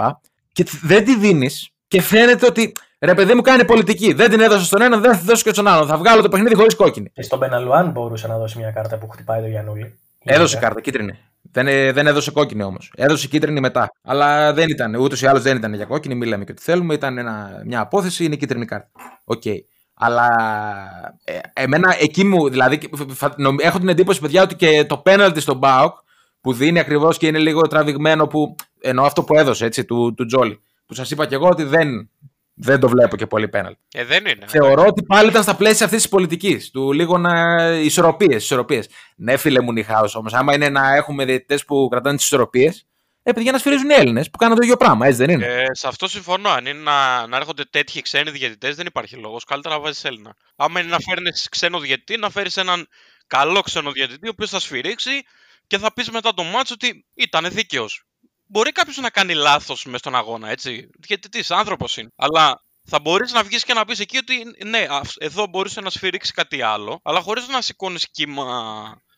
Και, και δεν τη δίνεις και φαίνεται ότι ρε παιδί μου κάνει πολιτική. Δεν την έδωσε στον ένα, δεν θα τη δώσω και στον άλλο. Θα βγάλω το παιχνίδι χωρίς κόκκινη. Και στον Μπεναλουάν μπορούσε να δώσει μια κάρτα που χτυπάει το Γιανούλη. Έδωσε κάρτα, κίτρινη. Δεν, ε, δεν έδωσε κόκκινη όμως. Έδωσε κίτρινη μετά. Αλλά δεν ήταν, ούτως ή άλλως δεν ήταν για κόκκινη, μιλάμε και ό,τι θέλουμε. Ήταν ένα, μια απώθηση, είναι κίτρινη κάρτα. OK. Okay. Αλλά ε, εμένα εκεί μου, δηλαδή, έχω την εντύπωση, παιδιά, ότι και το πέναλτι στον Μπάουκ που δίνει ακριβώς και είναι λίγο τραβηγμένο που. Εννοώ αυτό που έδωσε έτσι, του, του Τζόλι. Που σας είπα και εγώ ότι δεν, δεν το βλέπω και πολύ πέναλ. Ε, δεν είναι. Θεωρώ ότι πάλι ήταν στα πλαίσια αυτής της πολιτικής. Του λίγο να. ισορροπίες. Ισορροπίες. Ναι, φίλε μου, Νιχάου όμως. Άμα είναι να έχουμε διαιτητές που κρατάνε τις ισορροπίες, ε, για να σφυρίζουν οι Έλληνες που κάνουν το ίδιο πράγμα, έτσι δεν είναι; Ε, σε αυτό συμφωνώ. Αν είναι να, να έρχονται τέτοιοι ξένοι διαιτητές, δεν υπάρχει λόγος. Καλύτερα να βάζεις Έλληνα. Άμα είναι να φέρνεις ξένο διαιτητή, να φέρεις έναν καλό ξένο διαιτητή, ο οποίος θα σφυρίξει και θα πεις μετά το μάτσο ότι ήταν δίκαιος μπορεί κάποιος να κάνει λάθος μες στον αγώνα, έτσι. Γιατί τι, άνθρωπος είναι. Αλλά θα μπορείς να βγεις και να πεις εκεί ότι ναι, εδώ μπορούσε να σφυρίξει κάτι άλλο, αλλά χωρίς να σηκώνεις κύμα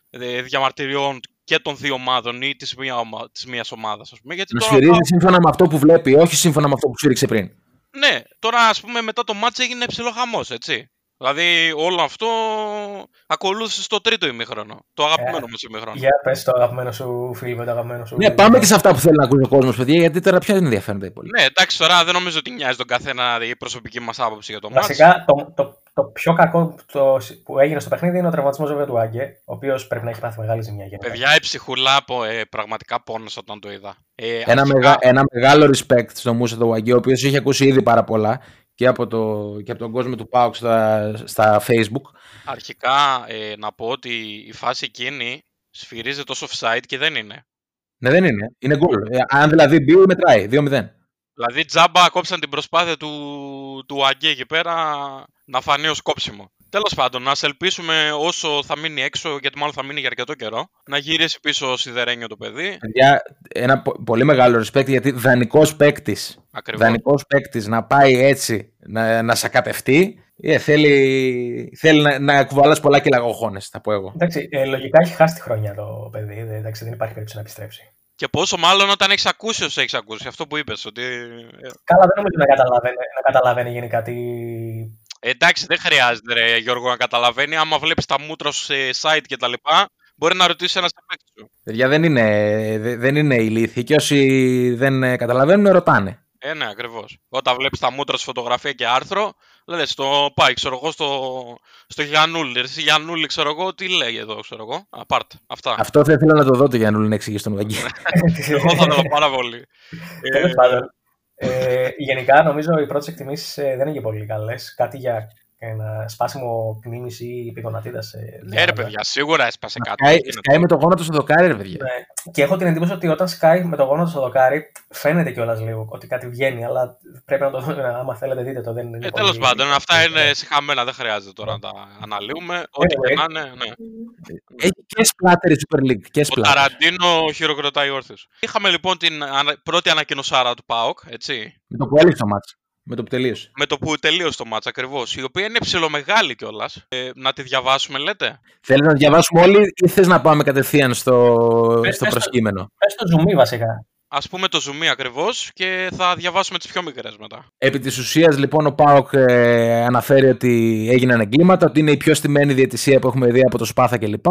ε, διαμαρτυριών και των δύο ομάδων ή της μία, της μίας ομάδας, ας πούμε. Γιατί να σφυρίζει σύμφωνα με αυτό που βλέπει, όχι σύμφωνα με αυτό που σφύριξε πριν. Ναι, τώρα ας πούμε μετά το μάτς έγινε ψηλό χαμός, έτσι. Δηλαδή όλο αυτό ακολούθησε στο τρίτο ημίχρονο. Το αγαπημένο ε, μου ημίχρονο. Για πες το αγαπημένο σου φίλο, το αγαπημένο σου. Ναι, πάμε και σε αυτά που θέλει να ακούσει ο κόσμος, παιδιά, γιατί τώρα πια δεν ενδιαφέρονται πολύ. Ναι, εντάξει, τώρα δεν νομίζω ότι νοιάζει τον καθένα η προσωπική μας άποψη για το μάτι. Βασικά, το, το, το πιο κακό το, που έγινε στο παιχνίδι είναι ο τραυματισμός βέβαια του Άγκε, ο οποίος πρέπει να έχει πάθει μεγάλη ζημιά. Γενικά. Παιδιά, η ψυχουλά ε, πραγματικά πόνος όταν το είδα. Ε, ένα, αρχικά... μεγα, ένα μεγάλο respect στο Μούσα του Άγκε, ο οποίος είχε ακούσει ήδη πάρα πολλά και από, το, και από τον κόσμο του ΠΑΟΚ στα, στα Facebook. Αρχικά ε, να πω ότι η φάση εκείνη σφυρίζεται ως offside και δεν είναι. Ναι, δεν είναι. Είναι γκολ. Ε, αν δηλαδή μπει, μετράει. 2-0. Δηλαδή τζάμπα κόψαν την προσπάθεια του, του Αγκέ εκεί πέρα να φανεί ως κόψιμο. Τέλος πάντων, να σε ελπίσουμε όσο θα μείνει έξω, γιατί μάλλον θα μείνει για αρκετό καιρό, να γυρίσει πίσω σιδερένιο το παιδί. Για ένα πολύ μεγάλο respect γιατί δανεικός παίκτης. Δανεικός παίκτης να πάει έτσι να, να σακατευτεί. Ε, θέλει, θέλει να, να κουβαλάς πολλά κιλαγωγόνε, θα πω εγώ. Εντάξει, ε, λογικά έχει χάσει τη χρονιά το παιδί. Εντάξει, δεν υπάρχει περίπτωση να επιστρέψει. Και πόσο μάλλον όταν έχεις ακούσει όσο έχεις ακούσει. Αυτό που είπες. Ότι... Ε, Καλά, δεν νομίζω να καταλαβαίνει, να καταλαβαίνει γενικά τι, εντάξει, δεν χρειάζεται, ρε, Γιώργο, να καταλαβαίνει. Άμα βλέπεις τα μούτρα σε site και τα λοιπά, μπορεί να ρωτήσει ένας παίκτη σου. Παιδιά, δεν είναι, δεν είναι ηλίθιοι και όσοι δεν ε, καταλαβαίνουν, ρωτάνε. Ε, ναι, ακριβώς. Όταν βλέπεις τα μούτρα σε φωτογραφία και άρθρο, λες το πάει, ξέρω εγώ, στο, στο Γιαννούλη. Εσύ Γιαννούλη, ξέρω εγώ, τι λέει εδώ, ξέρω εγώ. Απάρτε. Αυτά. Αυτό θα ήθελα να το δω το Γιαννούλη να εξηγήσει τον Βαγγέλη. εγώ θα το δω πάρα πολύ. Τέλος πάντων. Ε, γενικά νομίζω οι πρώτες εκτιμήσεις ε, δεν είναι και πολύ καλές. Κάτι για ένα σπάσιμο κνήμη ή πηγονατίδα. Ναι, ρε παιδιά, σίγουρα έσπασε κάτι. Σκάει με το γόνατο στο δοκάρι, ρε παιδιά. Ναι. Και έχω την εντύπωση ότι όταν σκάει με το γόνατο στο δοκάρι, φαίνεται κιόλας λίγο ότι κάτι βγαίνει, αλλά πρέπει να το δούμε. Άμα θέλετε, δείτε το. Δεν είναι ε, Τέλος πάντων, αυτά είναι συχαμένα, δεν χρειάζεται τώρα να τα αναλύουμε. Ό,τι και να είναι, ναι. Έχει και σπλάτερ η Super League. Και Ο Ταραντίνο χειροκροτάει όρθιος. Είχαμε λοιπόν την πρώτη ανακοινωσάρα του ΠΑΟΚ, έτσι. Με το που έλειξε το μάτσο. Με το που τελείωσε. Με το που τελείωσε το μάτσα ακριβώς. Η οποία είναι ψιλομεγάλη κιόλας. Ε, να τη διαβάσουμε, λέτε; Θέλεις να τη διαβάσουμε όλοι ή θες να πάμε κατευθείαν στο, πες, στο προσκύμενο; Πες το ζουμί βασικά. Ας πούμε το ζουμί ακριβώς και θα διαβάσουμε τις πιο μικρές μετά. Επί της ουσίας, λοιπόν, ο Πάοκ ε, αναφέρει ότι έγιναν εγκλήματα, ότι είναι η πιο στημένη διαιτησία που έχουμε δει από το Σπάθα κλπ.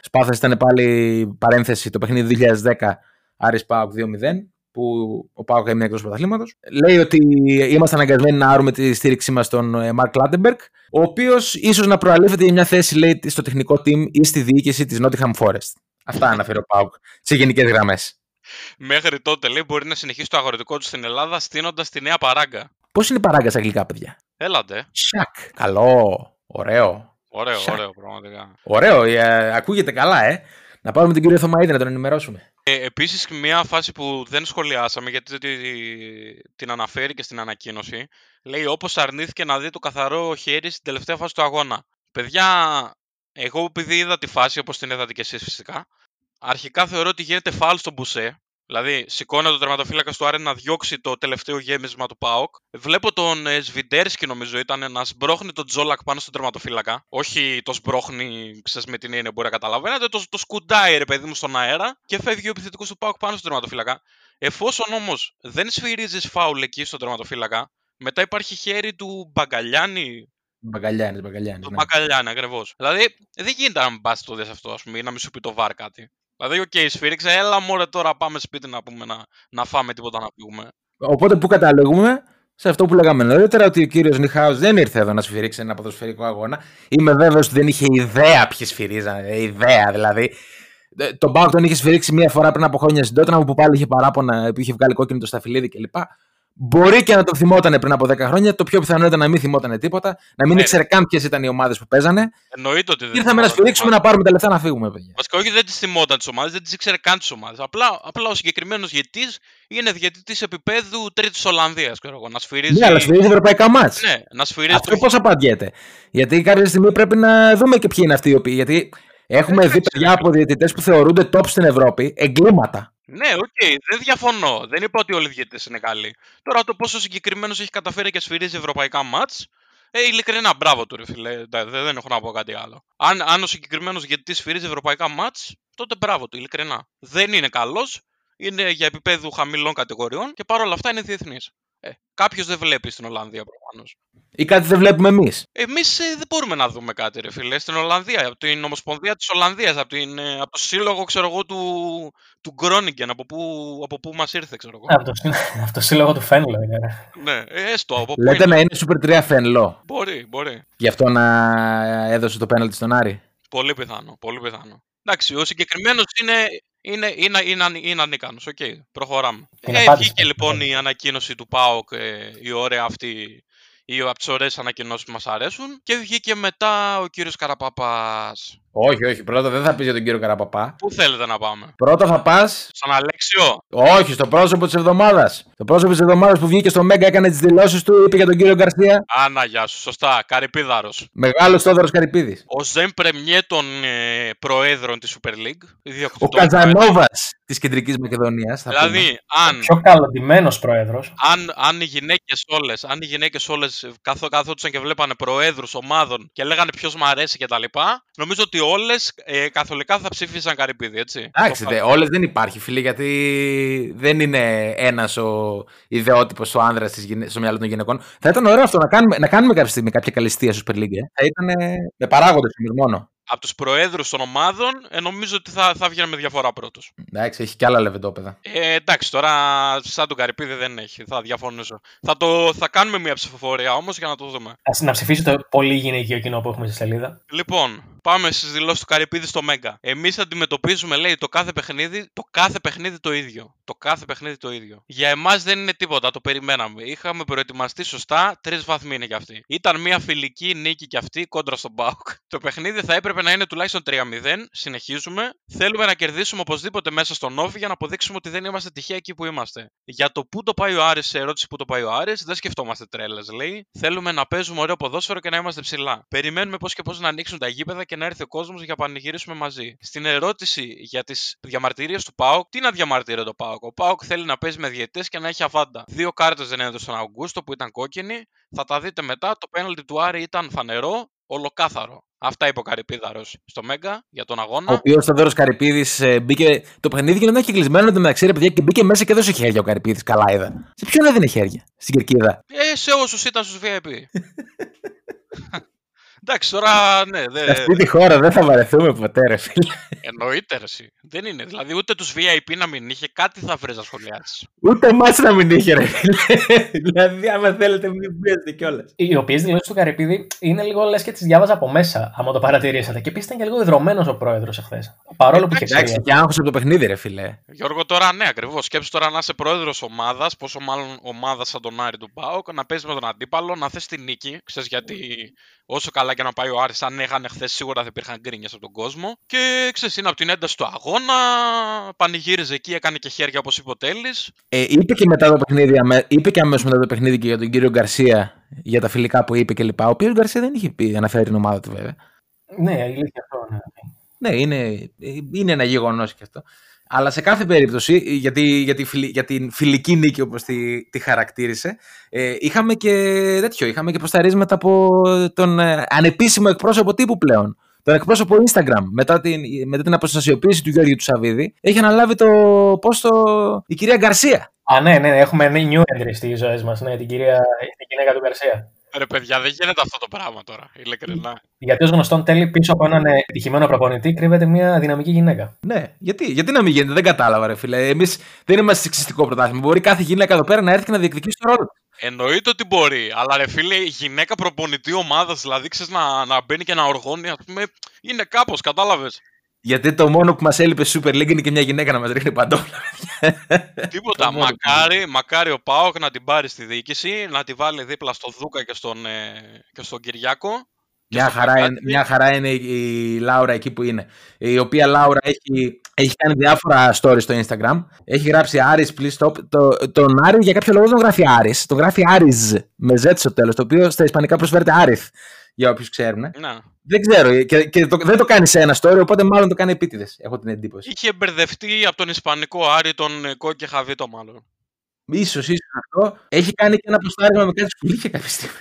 Σπάθα ήταν πάλι παρένθεση το παιχνίδι 2010, Άρης Πάοκ 2-0 που ο Πάοκ έμεινε εκτός πρωταθλήματος. Λέει ότι είμαστε αναγκασμένοι να άρουμε τη στήριξή μας στον Μαρκ Κλάτενμπεργκ, ο οποίος ίσως να προαλείφεται για μια θέση λέει, στο τεχνικό team ή στη διοίκηση της Nottingham Forest. Αυτά αναφέρει ο Πάοκ σε γενικές γραμμές. Μέχρι τότε λέει μπορεί να συνεχίσει το αγροτικό του στην Ελλάδα στείνοντας τη νέα παράγκα. Πώς είναι η παράγκα στα αγγλικά, παιδιά; Έλατε. Σακ. Καλό. Ωραίο. Ωραίο, ωραίο, πραγματικά. Ωραίο, ε, ακούγεται καλά, ε. Να πάρουμε τον κύριο Θωμαίδη να τον ενημερώσουμε. Ε, επίσης, μια φάση που δεν σχολιάσαμε, γιατί την αναφέρει και στην ανακοίνωση, λέει όπως αρνήθηκε να δει το καθαρό χέρι στην τελευταία φάση του αγώνα. Παιδιά, Εγώ επειδή είδα τη φάση όπως την είδατε κι εσείς φυσικά, αρχικά θεωρώ ότι γίνεται φάλ στον Μπουσέ. Δηλαδή, σηκώνει το τερματοφύλακα του Άρη να διώξει το τελευταίο γέμισμα του Πάοκ. Βλέπω τον ε, Σβιντέρσκι, νομίζω, ήταν να σμπρώχνει τον Τζόλακ πάνω στον τερματοφύλακα. Όχι το σμπρώχνει, ξέρεις με την έννοια μπορεί να καταλαβαίνετε, το, το σκουντάει ρε παιδί μου στον αέρα και φεύγει ο επιθετικός του Πάοκ πάνω στον τερματοφύλακα. Εφόσον όμως δεν σφυρίζεις φάουλ εκεί στον τερματοφύλακα, μετά υπάρχει χέρι του Μπαγκαλιάνη, Μπαγκαλιάνη, Μπαγκαλιάνη. το Ναι. Μπαγκαλιάνη, ακριβώς. Δηλαδή, δεν γίνεται να μην πα το δει αυτό, ας πούμε, ή να μην σου πει το βαρ κάτι. Δηλαδή, οκ, okay, σφύριξε, έλα μωρέ τώρα πάμε σπίτι να πούμε να, να φάμε τίποτα να πήγουμε. Οπότε πού καταλήγουμε σε αυτό που λέγαμε νωρίτερα, ότι ο κύριος Νιχάου δεν ήρθε εδώ να σφυρίξει ένα ποδοσφαιρικό αγώνα. Είμαι βέβαιος ότι δεν είχε ιδέα ποιοι σφυρίζανε. ε, Ιδέα δηλαδή. Ε, Τον Μπάουκ τον είχε σφυρίξει μία φορά πριν από χρόνια στην Τότνα που πάλι είχε παράπονα που είχε βγάλει κόκκινο το σταφυλίδι κλπ. Μπορεί και να το θυμότανε πριν από 10 χρόνια. Το πιο πιθανό ήταν να μην θυμότανε τίποτα, να μην Ναι. ήξερε καν ποιες ήταν οι ομάδες που παίζανε. Εννοείται ότι δεν Ήρθαμε να θυμόταν σφυρίξουμε, τις να πάρουμε τα λεφτά να φύγουμε, παιδιά. Βασικά, όχι δεν τις θυμόταν τις ομάδες, δεν τις ήξερε καν τις ομάδες. Απλά, απλά ο συγκεκριμένος διαιτητή είναι διαιτητής επίπεδου τρίτης Ολλανδίας, ξέρω εγώ. Να σφυρίζει. Ναι, αλλά σφυρίζει ευρωπαϊκά μάτς. Ναι, να σφυρίζει. Αυτό πώς απαντιέται; Γιατί κάποια στιγμή πρέπει να δούμε και ποιοι είναι αυτοί οι οποίοι. Γιατί έχουμε δει παιδιά από διαιτητές που θεωρούνται top στην Ευρώπη εγκλήματα. Ναι, οκ, δεν διαφωνώ. Δεν είπα ότι όλοι οι διαιτητές είναι καλοί. Τώρα το πόσο συγκεκριμένος έχει καταφέρει και σφυρίζει ευρωπαϊκά μάτς. Ε, ειλικρινά, μπράβο του, ρε φίλε. Δεν, δεν έχω να πω κάτι άλλο. Αν, αν ο συγκεκριμένος διαιτητής σφυρίζει ευρωπαϊκά μάτς, τότε μπράβο του, ειλικρινά. Δεν είναι καλός, είναι για επίπεδου χαμηλών κατηγοριών και παρόλα αυτά είναι διεθνής. Ε, Κάποιος δεν βλέπει στην Ολλανδία προφανώς. Ή κάτι δεν βλέπουμε εμείς. Εμείς δεν μπορούμε να δούμε κάτι, ρε φίλε, στην Ολλανδία, από την Ομοσπονδία της Ολλανδίας, από, την, ε, από το σύλλογο, ξέρω εγώ, του, του Γκρόνιγκεν, από πού, από πού μας ήρθε, ξέρω εγώ. Από το, σύ- από το σύλλογο του Φένλο είναι. ρε. ναι, ε, έστω, από πού Λέτε είναι. να είναι Super 3 Φένλο. Μπορεί, μπορεί. Γι' αυτό να έδωσε το πέναλτι στον Άρη. Πολύ πιθανό, πολύ πιθανό. Εντάξει, ο συγκεκριμένος είναι, είναι, είναι, είναι, είναι, είναι ανίκανος. Οκ, προχωράμε. Είναι Ε, απάντηση βγήκε αυτό. λοιπόν η ανακοίνωση του ΠΑΟΚ, ε, η ωραία αυτή, ή από τις ωραίες ανακοινώσεις που μας αρέσουν. Και βγήκε μετά ο κύριος Καραπαπάς. Όχι, όχι. Πρώτα δεν θα πεις για τον κύριο Καραπαπά. Πού θέλετε να πάμε, Πρώτα θα πας. Στον Αλέξιο; Όχι, στο πρόσωπο της εβδομάδας. Το πρόσωπο της εβδομάδας που βγήκε στο Μέγκα, έκανε τις δηλώσεις του, είπε για τον κύριο Γκαρσία. Άνα, γεια σου, σωστά. Καρυπίδαρος. Μεγάλος Θόδωρο Καρυπίδης. Ο Ζεν Πρεμιέ των ε, προέδρων της Super League. Ο ιδιοκτητών Καζανόβας της Κεντρικής Μακεδονίας. Δηλαδή, αν, Πιο καλοντημένο πρόεδρο. αν, αν οι γυναίκες όλες, αν οι γυναίκες όλες καθό, καθόντουσαν και βλέπανε προέδρους ομάδων και λέγανε ποιος μου αρέσει κτλ., νομίζω ότι όλες ε, καθολικά θα ψήφισαν Καρυπίδη, έτσι. Εντάξει, Το δε, όλες δεν υπάρχει, φίλε, γιατί δεν είναι ένας ο ιδεότυπος ο άνδρας στο μυαλό των γυναικών. Θα ήταν ωραίο αυτό να κάνουμε, να κάνουμε κάποια στιγμή κάποια καλυστία στο Super League. ε. Θα ήταν ε, με παράγοντες μόνο. Από τους προέδρους των ομάδων, ε, νομίζω ότι θα, θα βγαίνει με διαφορά πρώτος. Εντάξει, έχει κι άλλα λεβεντόπεδα. Ε, εντάξει, τώρα σαν τον Καρυπίδη δεν έχει. Θα διαφωνήσω. Θα, το, θα κάνουμε μια ψηφοφορία όμως για να το δούμε. Να ψηφίσει το πολύ γυναικείο κοινό που έχουμε στη σελίδα. Λοιπόν, πάμε στις δηλώσεις του Καρυπίδη στο Μέγκα. Εμείς αντιμετωπίζουμε, λέει, το κάθε παιχνίδι, το κάθε παιχνίδι το ίδιο. Το κάθε παιχνίδι το ίδιο. Για εμάς δεν είναι τίποτα, το περιμέναμε. Είχαμε προετοιμαστεί σωστά, τρεις βαθμοί είναι κι αυτοί. Ήταν μια φιλική νίκη κι αυτή κόντρα στον Μπάουκ. Το παιχνίδι θα έπρεπε να είναι τουλάχιστον 3-0. Συνεχίζουμε. Θέλουμε να κερδίσουμε οπωσδήποτε μέσα στον Όφη για να αποδείξουμε ότι δεν είμαστε τυχαία εκεί που είμαστε. Για το πού το πάει ο Άρης, σε ερώτηση πού το πάει ο Άρης, δεν σκεφτόμαστε τρέλες, λέει. Θέλουμε να παίζουμε ωραίο ποδόσφαιρο και να είμαστε ψηλά. Περιμένουμε πώς και πώς να ανοίξουν τα γήπεδα και να έρθει ο κόσμος για να πανηγυρίσουμε μαζί. Στην ερώτηση για τις διαμαρτυρίες του ΠΑΟΚ, τι να διαμαρτύρει το ΠΑΟΚ; Ο ΠΑΟΚ θέλει να παίζει με διαιτέ και να έχει αβάντα. Δύο κάρτες δεν έδωσε τον Αυγούστο που ήταν κόκκινη. Θα τα δείτε μετά. Το πέναλτι του Άρη ήταν φανερό, ολοκάθαρο. Αυτά είπε ο Καρυπίδαρος στο Μέγκα για τον Ο αγώνα. οποίος ο Θόδωρο Καρυπίδης μπήκε. Το παιχνίδι γινόταν και κλεισμένο εντωμεταξύ, ρε παιδιά, και μπήκε μέσα και έδωσε χέρια ο Καρυπίδης. Καλά είδα. Σε ποιον έδινε χέρια, στην κερκίδα; Ε, σε όσους ήταν στους VIP. Εντάξει, τώρα ναι, Σε δεν. αυτή τη χώρα δεν θα βαρεθούμε ποτέ, ρε φίλε. Εννοείται ρε, εσύ. Δεν είναι. Δηλαδή ούτε τους VIP να μην είχε, κάτι θα βρει να σχολιάσεις. Ούτε εμάς να μην είχε, ρε φίλε. δηλαδή, άμα θέλετε, μην πιέζετε κιόλας. Οι οποίες δηλώσεις του Καρυπίδη είναι λίγο λες και τις διάβαζα από μέσα, άμα το παρατηρήσατε. Και επίσης ήταν και λίγο ιδρωμένο ο πρόεδρος εχθές. Παρόλο που είχε Εντάξει, ξέρει. και άγχος από το παιχνίδι, ρε φίλε. Γιώργο, τώρα ναι, ακριβώς. Σκέψου τώρα να είσαι πρόεδρος ομάδας, πόσο μάλλον ομάδας σαν τον Άρη του Μπάουκ, να παίζεις με τον αντίπαλο, να θες τη νίκη. Ξέρεις γιατί όσο καλά και να πάει ο Άρης, αν έχανε χθες σίγουρα θα υπήρχαν γκρίνιες από τον κόσμο. Και ξέρεις, είναι από την ένταση του αγώνα, πανηγύριζε εκεί, έκανε και χέρια όπως είπε ο Τέλης. Ε, είπε και μετά το παιχνίδι, αμέ- είπε και αμέσως μετά το παιχνίδι και για τον κύριο Γκαρσία για τα φιλικά που είπε κλπ. Ο οποίος Γκαρσία δεν είχε πει, αναφέρει την ομάδα του βέβαια. Ναι, ηλίθεια αυτό. Ναι. Ναι, είναι, είναι ένα γεγονός και αυτό. Αλλά σε κάθε περίπτωση, γιατί, για, τη, φιλ- για την φιλική νίκη όπως τη, τη χαρακτήρισε, ε, είχαμε και τέτοιο, είχαμε και προσταρίσματα από τον ε, ανεπίσημο εκπρόσωπο τύπου πλέον. Τον εκπρόσωπο Instagram, μετά την, μετά την αποστασιοποίηση του Γιώργου του Σαββίδη, έχει αναλάβει το πόστο η κυρία Γκαρσία. Α, ναι, ναι, έχουμε new entry στις ζωές μας. Ναι, την, κυρία, την γυναίκα του Γκαρσία. Ρε παιδιά, δεν γίνεται αυτό το πράγμα τώρα, ειλικρινά. Γιατί ω γνωστόν τέλει πίσω από έναν ε, επιτυχημένο προπονητή κρύβεται μια δυναμική γυναίκα. Ναι, γιατί, γιατί να μην γίνεται, δεν κατάλαβα, ρε φίλε. Εμείς δεν είμαστε σεξιστικό πρωτάθλημα. Μπορεί κάθε γυναίκα εδώ πέρα να έρθει και να διεκδικήσει το ρόλο της. Εννοείται ότι μπορεί, αλλά ρε φίλε, η γυναίκα προπονητή ομάδας, δηλαδή ξέρεις να, να μπαίνει και να οργώνει, ας πούμε, είναι κάπως, κατάλαβες. Γιατί το μόνο που μας έλειπε στη Super League είναι και μια γυναίκα να μας ρίχνει παντόφλα. Τίποτα. Το μόνο που μακάρι, μακάρι ο Πάοκ να την πάρει στη διοίκηση, να τη βάλει δίπλα στον Δούκα και στον, ε, και στον Κυριάκο. και Μια στον χαρά, είναι, Κακάτη. μια χαρά είναι η η Λάουρα εκεί που είναι. Η οποία Λάουρα έχει, έχει κάνει διάφορα stories στο Instagram. Έχει γράψει Άρης, please stop. Το, τον Άρη για κάποιο λόγο δεν τον γράφει Άρης. Τον γράφει Άρης με Z στο τέλος. Το οποίο στα Ισπανικά προσφέρεται Άριθ. Για όποιους ξέρουν. Ναι. Δεν ξέρω. Και, και το, δεν το κάνει σε ένα story, οπότε μάλλον το κάνει επίτηδες. Έχω την εντύπωση. Είχε μπερδευτεί από τον Ισπανικό Άρη τον ε, Κόκκι Χαβίτο, μάλλον. Ίσως, ίσως αυτό. Έχει κάνει και ένα προστάρισμα με κάτι σκουλίκια κάποια στιγμή.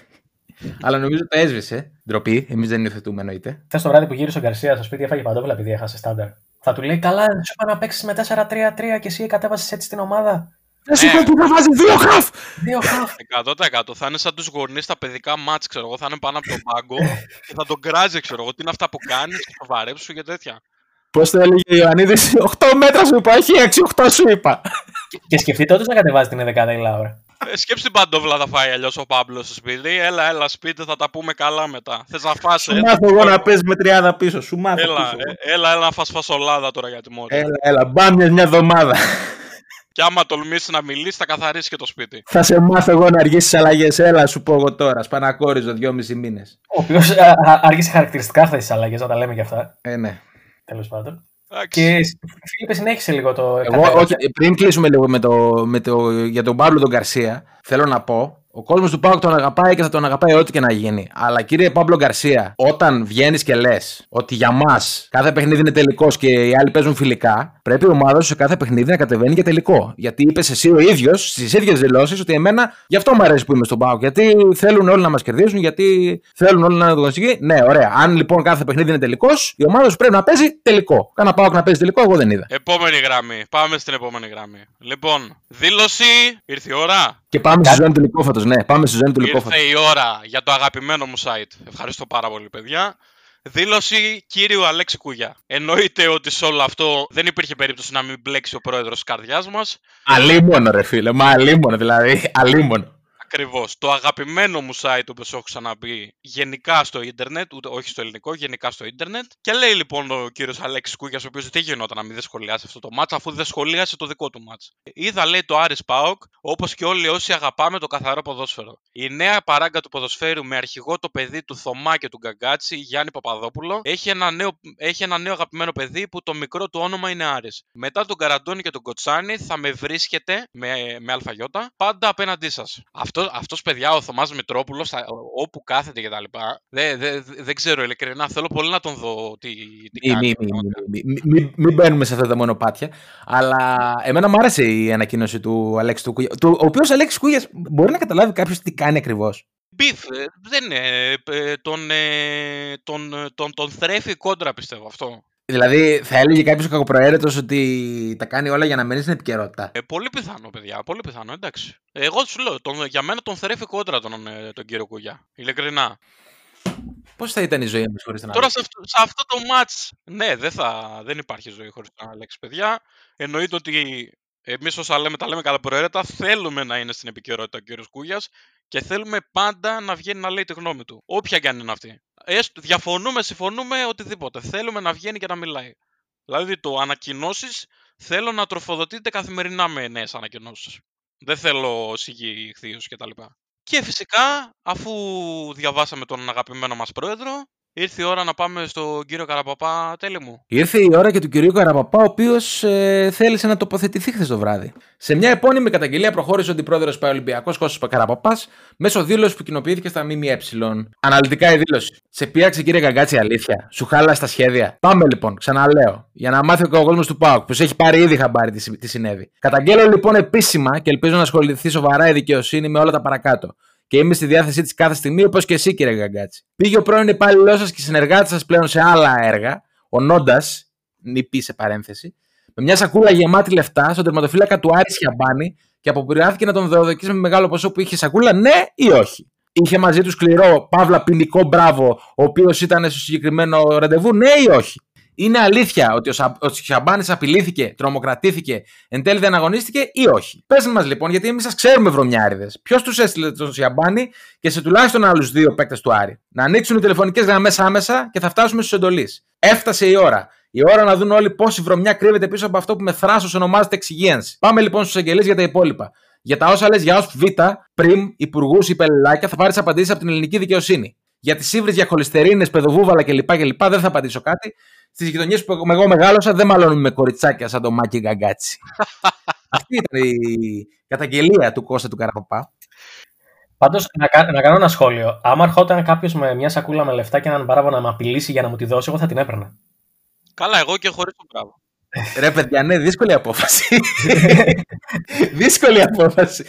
Αλλά νομίζω το έσβησε. Ντροπή. Εμείς δεν υιοθετούμε εννοείται. Χθες το βράδυ που γύρισε ο Γκαρσίας στο σπίτι έφαγε παντόφλα επειδή έχασε στάνταρ. Θα του λέει: Καλά, σου είπα να παίξεις με 4-3-3 και εσύ κατέβασες έτσι την ομάδα. Δεν σου Ναι. είπα που θα βάζεις δύο χαφ! Δύο χαφ. 100% θα είναι σαν τους γονείς στα παιδικά μάτς, ξέρω εγώ. Θα είναι πάνω από τον πάγκο και θα τον κράζει, ξέρω εγώ. Τι είναι αυτά που κάνεις, και θα βαρέψου και τέτοια. Πώς το έλεγε ο Ιωαννίδης, 8 μέτρα σου είπα, όχι 6, 8 σου είπα. και σκεφτείτε όντω να κατεβάζει την 11η Λάουρα. Ε, σκέψου την παντόβλα θα φάει αλλιώς ο Πάμπλος στο σπίτι. Έλα, έλα, σπίτι, θα τα πούμε καλά μετά. Θες να φας, Σου ε, μάθω εγώ να παίζει με 30 πίσω. Σου μάθω. Έλα, πίσω. ε, έλα, έλα να φας φασολάδα τώρα για τη μόρια. Έλα, έλα, μπάμια μια εβδομάδα. Και άμα τολμήσεις να μιλήσεις, θα καθαρίσεις και το σπίτι. Θα σε μάθω εγώ να αργήσεις αλλαγές. Έλα, σου πω εγώ τώρα. Σπανακόριζο δυόμιση μήνες. Ο οποίος άργησε χαρακτηριστικά χθε τις αλλαγές, να τα λέμε και αυτά. Ε, ναι. Τέλος πάντων. Εντάξει. Και Φίλιππε, συνέχισε λίγο το. Εγώ, κατέβασε. όχι, πριν κλείσουμε λίγο με το, με το, για τον Παύλο τον Γκαρσία, θέλω να πω. Ο κόσμος του Πάουκ τον αγαπάει και θα τον αγαπάει ό,τι και να γίνει. Αλλά κύριε Παύλο Γκαρσία, όταν βγαίνεις και λες ότι για μας κάθε παιχνίδι είναι τελικός και οι άλλοι παίζουν φιλικά, πρέπει η ομάδα σου σε κάθε παιχνίδι να κατεβαίνει για τελικό. Γιατί είπες εσύ ο ίδιος στις ίδιες δηλώσεις ότι εμένα γι' αυτό μου αρέσει που είμαι στον Πάουκ. Γιατί θέλουν όλοι να μας κερδίσουν, γιατί θέλουν όλοι να είναι το Ναι, ωραία. Αν λοιπόν κάθε παιχνίδι είναι τελικός, η ομάδα σου πρέπει να παίζει τελικό. Κάνα Πάουκ να παίζει τελικό, εγώ δεν είδα. Επόμενη γραμμή. Πάμε στην επόμενη γραμμή. Λοιπόν, δήλωση. Ήρθε η ώρα. Και πάμε στη ζώνη του Λικόφατο. Ναι, πάμε στη ζώνη του Λικόφατο. Ήρθε η ώρα για το αγαπημένο μου site. Ευχαριστώ πάρα πολύ, παιδιά. Δήλωση κύριου Αλέξη Κούγια. Εννοείται ότι σε όλο αυτό δεν υπήρχε περίπτωση να μην μπλέξει ο πρόεδρος της καρδιάς μας. Αλίμονο, ρε φίλε. Μα αλίμονο, δηλαδή. Αλίμονο. Ακριβώς. Το αγαπημένο μου site, όπως έχω ξαναπεί, γενικά στο ίντερνετ, ούτε όχι στο ελληνικό, γενικά στο ίντερνετ. Και λέει λοιπόν ο κύριος Αλέξης Κούγιας, ο οποίος δεν γινόταν να μην δεν σχολιάσει αυτό το μάτς, αφού δεν σχολίασε το δικό του μάτς. Είδα, λέει, το Άρης Πάοκ, όπως και όλοι όσοι αγαπάμε το καθαρό ποδόσφαιρο. Η νέα παράγκα του ποδοσφαίρου με αρχηγό το παιδί του Θωμά και του Γκαγκάτσι, Γιάννη Παπαδόπουλο, έχει ένα νέο, έχει ένα νέο αγαπημένο παιδί που το μικρό του όνομα είναι Άρης. Μετά τον Καραντώνη και τον Κοτσάνη θα με βρίσκετε με, με αλφαγιώτα πάντα απέναντί σας. Αυτό αυτός, παιδιά, ο Θωμάς Μητρόπουλος, θα- όπου κάθεται και τα λοιπά, δεν δε, δε- δεν ξέρω ειλικρινά, θέλω πολύ να τον δω τι, τι Μην κάνει. μη, μη, μη, μη, μη, μη- μην μπαίνουμε σε αυτά τα μονοπάτια. Αλλά εμένα μου άρεσε η ανακοίνωση του Αλέξη του Κούγιας. του- Ο οποίος Αλέξης Κούγιας μπορεί να καταλάβει κάποιος τι κάνει ακριβώς. Μπιφ, ε, δεν είναι, ε, τον, ε, τον, ε, τον, τον θρέφει κόντρα πιστεύω αυτό. Δηλαδή, θα έλεγε κάποιος κακοπροαίρετος ότι τα κάνει όλα για να μένει στην επικαιρότητα. Ε, πολύ πιθανό, παιδιά, πολύ πιθανό, εντάξει. Εγώ σου λέω, τον, για μένα τον θρέφει κόντρα τον, ε, τον κύριο Κουγιά, ειλικρινά. Πώς θα ήταν η ζωή μας χωρίς τον Τώρα Αλέξη. σε αυτό, σε αυτό το match, ναι, δεν, θα, δεν υπάρχει ζωή χωρίς τον Αλέξη, παιδιά. Εννοείται ότι εμείς όσα λέμε, τα λέμε κατά προαίρετα, θέλουμε να είναι στην επικαιρότητα ο κύριος Κούγιας και θέλουμε πάντα να βγαίνει να λέει τη γνώμη του. Όποια και αν είναι αυτή. Έστω, διαφωνούμε, συμφωνούμε, οτιδήποτε. Θέλουμε να βγαίνει και να μιλάει. Δηλαδή το ανακοινώσεις θέλω να τροφοδοτείτε καθημερινά με νέες ανακοινώσεις. Δεν θέλω σιγή κτλ. Και φυσικά, αφού διαβάσαμε τον αγαπημένο μας πρόεδρο, Ήρθε η ώρα να πάμε στον κύριο Καραπαπά, τέλει μου. Ήρθε η ώρα και του κυρίου Καραπαπά, ο οποίος ε, θέλησε να τοποθετηθεί χθες το βράδυ. Σε μια επώνυμη καταγγελία προχώρησε ο αντιπρόεδρος Παολυμπιακό Κώστας Καραπαπάς μέσω δήλωσης που κοινοποιήθηκε στα ΜΜΕ. Αναλυτικά η δήλωση. Σε πείραξε κύριε Καγκάτση αλήθεια. Σου χάλα στα σχέδια. Πάμε λοιπόν, ξαναλέω, για να μάθει ο κόσμο του ΠΑΟΚ, που έχει πάρει ήδη χαμπάρι τι, τι συνέβη. Καταγγέλλω λοιπόν επίσημα και ελπίζω να ασχοληθεί σοβαρά η δικαιοσύνη με όλα τα παρακάτω και είμαι στη διάθεσή της κάθε στιγμή, όπως και εσύ, κύριε Γκαγκάτση. Πήγε ο πρώην υπάλληλός σας και συνεργάτης σας πλέον σε άλλα έργα, ο Νόντας, νηπή σε παρένθεση, με μια σακούλα γεμάτη λεφτά στον τερματοφύλακα του Άρης Χιαμπάνη και αποπειράθηκε να τον δεοδοκίσει με μεγάλο ποσό που είχε σακούλα, ναι ή όχι. Είχε μαζί του σκληρό, παύλα ποινικό μπράβο, ο οποίος ήταν στο συγκεκριμένο ραντεβού, ναι ή όχι. Είναι αλήθεια ότι ο, Σα... ο Σιαμπάνης απειλήθηκε, τρομοκρατήθηκε, εν τέλει δεν αγωνίστηκε ή όχι; Πες μας λοιπόν, γιατί εμείς σας ξέρουμε βρωμιάριδες. Ποιος τους έστειλε τον Σιαμπάνη και σε τουλάχιστον άλλους δύο παίκτες του Άρη; Να ανοίξουν οι τηλεφωνικές γραμμές άμεσα και θα φτάσουμε στους εντολείς. Έφτασε η ώρα. Η ώρα να δουν όλοι πόση βρωμιά κρύβεται πίσω από αυτό που με θράσος ονομάζεται εξυγίανση. Πάμε λοιπόν στους εγγελείς για τα υπόλοιπα. Για τα όσα λες για ω Β, πριμ, υπουργούς ή πελελάκια θα πάρεις απαντήσεις από την ελληνική δικαιοσύνη. Για τις ύβρις για χολυστερίνες, παιδοβούβαλα κλπ. δεν θα απαντήσω κάτι στις γειτονιές που εγώ μεγάλωσα δεν μαλώνουμε με κοριτσάκια σαν το Μάκη Γκαγκάτσι. Αυτή ήταν η καταγγελία του Κώστα του Καραπαπά. Πάντως, να, να κάνω ένα σχόλιο. Άμα ερχόταν κάποιος με μια σακούλα με λεφτά και έναν παράβο να με απειλήσει για να μου τη δώσει, εγώ θα την έπαιρνα. Καλά, εγώ και χωρίς τον μπράβο. Ρε παιδιά, ναι, δύσκολη απόφαση. δύσκολη απόφαση.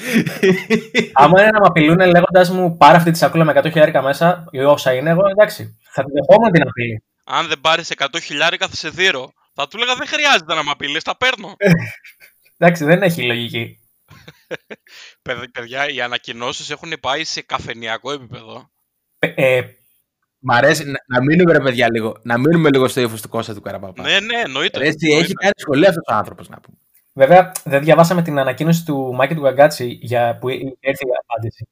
Άμα είναι να με απειλούν λέγοντας μου πάρε αυτή τη σακούλα με 100 χιλιάρικα μέσα, ή όσα είναι, εγώ εντάξει. Θα την δεχόμουν την απειλή αν δεν πάρεις 100 χιλιάρικα θα σε δίρω. Θα του έλεγα δεν χρειάζεται να με απειλείς, τα παίρνω. Εντάξει, δεν έχει λογική. Παιδιά, οι ανακοινώσεις έχουν πάει σε καφενιακό επίπεδο. Ε, Μ' αρέσει να, να μείνουμε, ρε παιδιά, λίγο. Να μείνουμε λίγο στο ύφος του Κώστα του Καραπαπά. Ναι, ναι, εννοείται. Ρε, έχει κάνει σχολεία αυτός ο άνθρωπος, να πούμε. Βέβαια, δεν διαβάσαμε την ανακοίνωση του Μάκη του Γκαγκάτσι για που έρθει η απάντηση.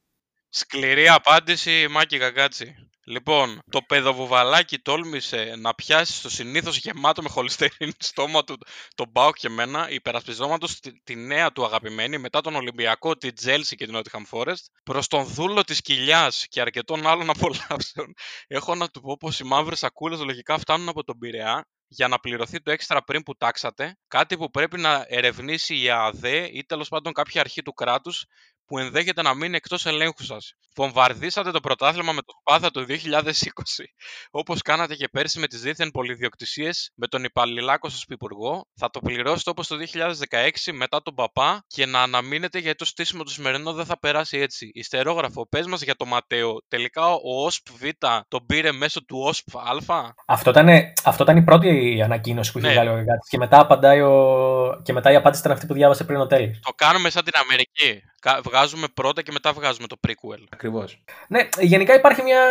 Σκληρή απάντηση, Μάκη Γκαγκάτσι. Λοιπόν, το παιδοβουβαλάκι τόλμησε να πιάσει στο συνήθως γεμάτο με χολυστερίνη στόμα του τον Μπάουκ και εμένα, υπερασπιζόματο τη, τη, νέα του αγαπημένη μετά τον Ολυμπιακό, τη Τζέλσι και την Nottingham Forest, προς τον δούλο της κοιλιάς και αρκετών άλλων απολαύσεων. Έχω να του πω πως οι μαύρες σακούλες λογικά φτάνουν από τον Πειραιά για να πληρωθεί το έξτρα πριν που τάξατε, κάτι που πρέπει να ερευνήσει η ΑΔΕ ή τέλος πάντων κάποια αρχή του κράτους που ενδέχεται να μείνει εκτός ελέγχου σας. Βομβαρδίσατε το πρωτάθλημα με το Σπάθα το 2020, όπως κάνατε και πέρσι με τις δίθεν πολυδιοκτησίες με τον υπαλληλάκο σας υπουργό. Θα το πληρώσετε όπως το 2016 μετά τον παπά και να αναμείνετε γιατί το στήσιμο του σημερινό δεν θα περάσει έτσι. Ιστερόγραφο, πες μας για το Ματέο. Τελικά ο ΟΣΠ Β τον πήρε μέσω του ΟΣΠ Α. Αυτό ήταν, αυτό ήταν η πρώτη ανακοίνωση που είχε ναι. βγάλει ο Γάτη. Και μετά, απαντάει ο... και μετά η απάντηση ήταν αυτή που διάβασε πριν ο Τέλη. Το κάνουμε σαν την Αμερική. Βγάζουμε πρώτα και μετά βγάζουμε το prequel. Ακριβώς. Ναι, γενικά υπάρχει μια.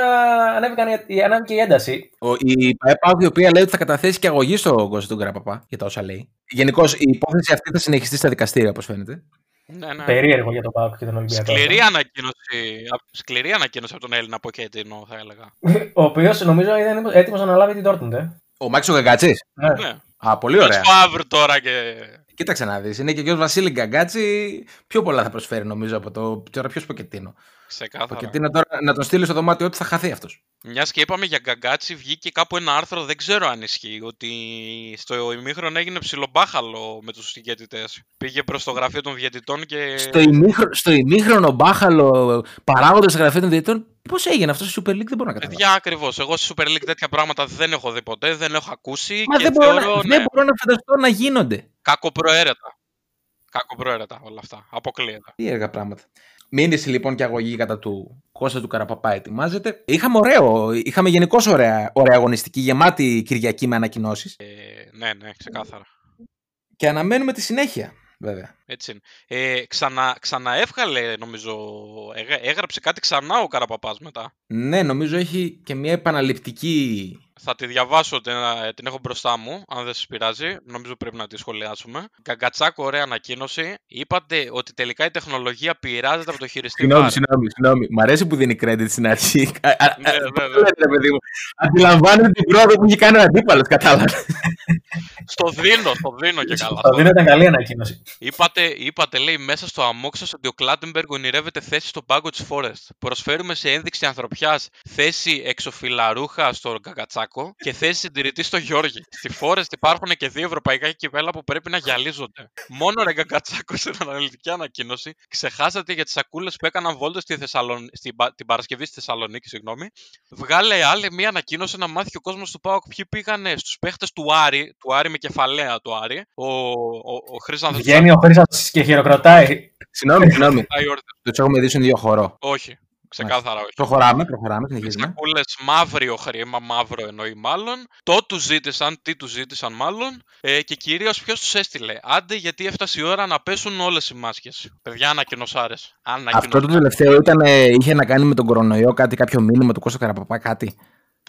Ανέβηκε η ένταση. Ο, η ΠαΕΠΑΒ η οποία λέει ότι θα καταθέσει και αγωγή στο Κώστα του Γκραπαπά για τα όσα λέει. Γενικώς η υπόθεση αυτή θα συνεχιστεί στα δικαστήρια, όπως φαίνεται. Ναι, ναι. Περίεργο για το ΠΑΟΚ και τον Ολυμπιακό. Σκληρή ανακοίνωση, σκληρή ανακοίνωση από τον Έλληνα Ποκέτινο, θα έλεγα. Ο οποίος νομίζω ήταν έτοιμος να αναλάβει την Dortmund. Ε. Ο Μάξο Γαγκάτσι. Ναι. ναι. Α, πολύ ωραία. Φαβρ τώρα και. Κοίταξε να δεις. Είναι και ο Βασίλη Γκαγκάτσι. Πιο πολλά θα προσφέρει νομίζω από το. Τώρα ποιος Ποκετίνο. Ξεκάθαρα. Ποκετίνο τώρα να τον στείλει στο δωμάτιο ότι θα χαθεί αυτός. Μιας και είπαμε για Γκαγκάτσι, βγήκε κάπου ένα άρθρο, δεν ξέρω αν ισχύει, ότι στο ημίχρονο έγινε ψιλομπάχαλο με τους διαιτητέ. Πήγε προς το γραφείο των διαιτητών και. Στο, ημίχρο, στο ημίχρονο μπάχαλο παράγοντας στο γραφείο των διαιτητών, πώς έγινε αυτός στη Super League, δεν μπορώ να καταλάβω. Παιδιά, ακριβώς. Εγώ στη Super League τέτοια πράγματα δεν έχω δει ποτέ, δεν έχω ακούσει. Μα και δεν, θεωρώ, μπορώ, ναι, δεν μπορώ να φανταστώ να γίνονται. Κακοπροαίρετα. Κακοπροαίρετα όλα αυτά. Αποκλείεται. Τι έργα πράγματα. Μήνυση λοιπόν και αγωγή κατά του Κώστα του Καραπαπά ετοιμάζεται. Είχαμε ωραίο, είχαμε γενικώς ωραία, ωραία αγωνιστική, γεμάτη Κυριακή με ανακοινώσεις. Ε, ναι, ναι, ξεκάθαρα. Και αναμένουμε τη συνέχεια, βέβαια. Έτσι είναι. Ε, ξανα, ξαναέβγαλε, νομίζω, έγραψε κάτι ξανά ο Καραπαπάς μετά. Ναι, νομίζω έχει και μια επαναληπτική θα τη διαβάσω, την, την έχω μπροστά μου, αν δεν σας πειράζει. Νομίζω πρέπει να τη σχολιάσουμε. Καγκατσάκο, ωραία ανακοίνωση. Είπατε ότι τελικά η τεχνολογία πειράζεται από το χειριστή. Συγγνώμη, συγγνώμη, συγγνώμη. Μ' αρέσει που δίνει credit στην αρχή. ναι, ναι, ναι. Αντιλαμβάνεται την πρόοδο που έχει κάνει ο αντίπαλος, κατάλαβες. Στο δίνω, στο δίνω και καλά. Το δίνω ήταν καλή ανακοίνωση. Είπατε, είπατε, λέει, μέσα στο αμόξ σας ότι ο Κλάτεμπεργκ ονειρεύεται θέση στον πάγκο της Forest. Προσφέρουμε σε ένδειξη ανθρωπιάς θέση εξοφυλαρούχα στο Γκαγκατσάκο και θέση συντηρητή στο Γιώργη. Στη Forest υπάρχουν και δύο ευρωπαϊκά κυπέλα που πρέπει να γυαλίζονται. Μόνο ρε Γκαγκατσάκο στην αναλυτική ανακοίνωση ξεχάσατε για τις σακούλες που έκαναν βόλτες στη Θεσσαλον... στην Πα- την Παρασκευή στη Θεσσαλονίκη. Συγγνώμη. Βγάλε άλλη μία ανακοίνωση να μάθει ο κόσμος του Πάοκ ποιοι πήγανε στους παίχτες του Άρη, του Άρη με κεφαλαία του Άρη. Ο, ο, ο Χρήστανθος Βγαίνει ο Χρήστας και χειροκροτάει. Συγγνώμη, συγγνώμη. Τσακ- όρθιος. Τους έχουμε δει στον ίδιο χώρο. Όχι, ξεκάθαρα όχι. Προχωράμε, προχωράμε, συνεχίζουμε. Σακούλε μαύριο χρήμα, μαύρο εννοεί μάλλον. Το του ζήτησαν, τι του ζήτησαν μάλλον. Ε, και κυρίως ποιος τους έστειλε. Άντε γιατί έφτασε η ώρα να πέσουν όλες οι μάσκες. Παιδιά, ανακοινωσάρες. Αυτό το τελευταίο ήταν, ε, είχε να κάνει με τον κορονοϊό, κάτι, κάποιο μήνυμα του Κώστα Καραπαπά, κάτι.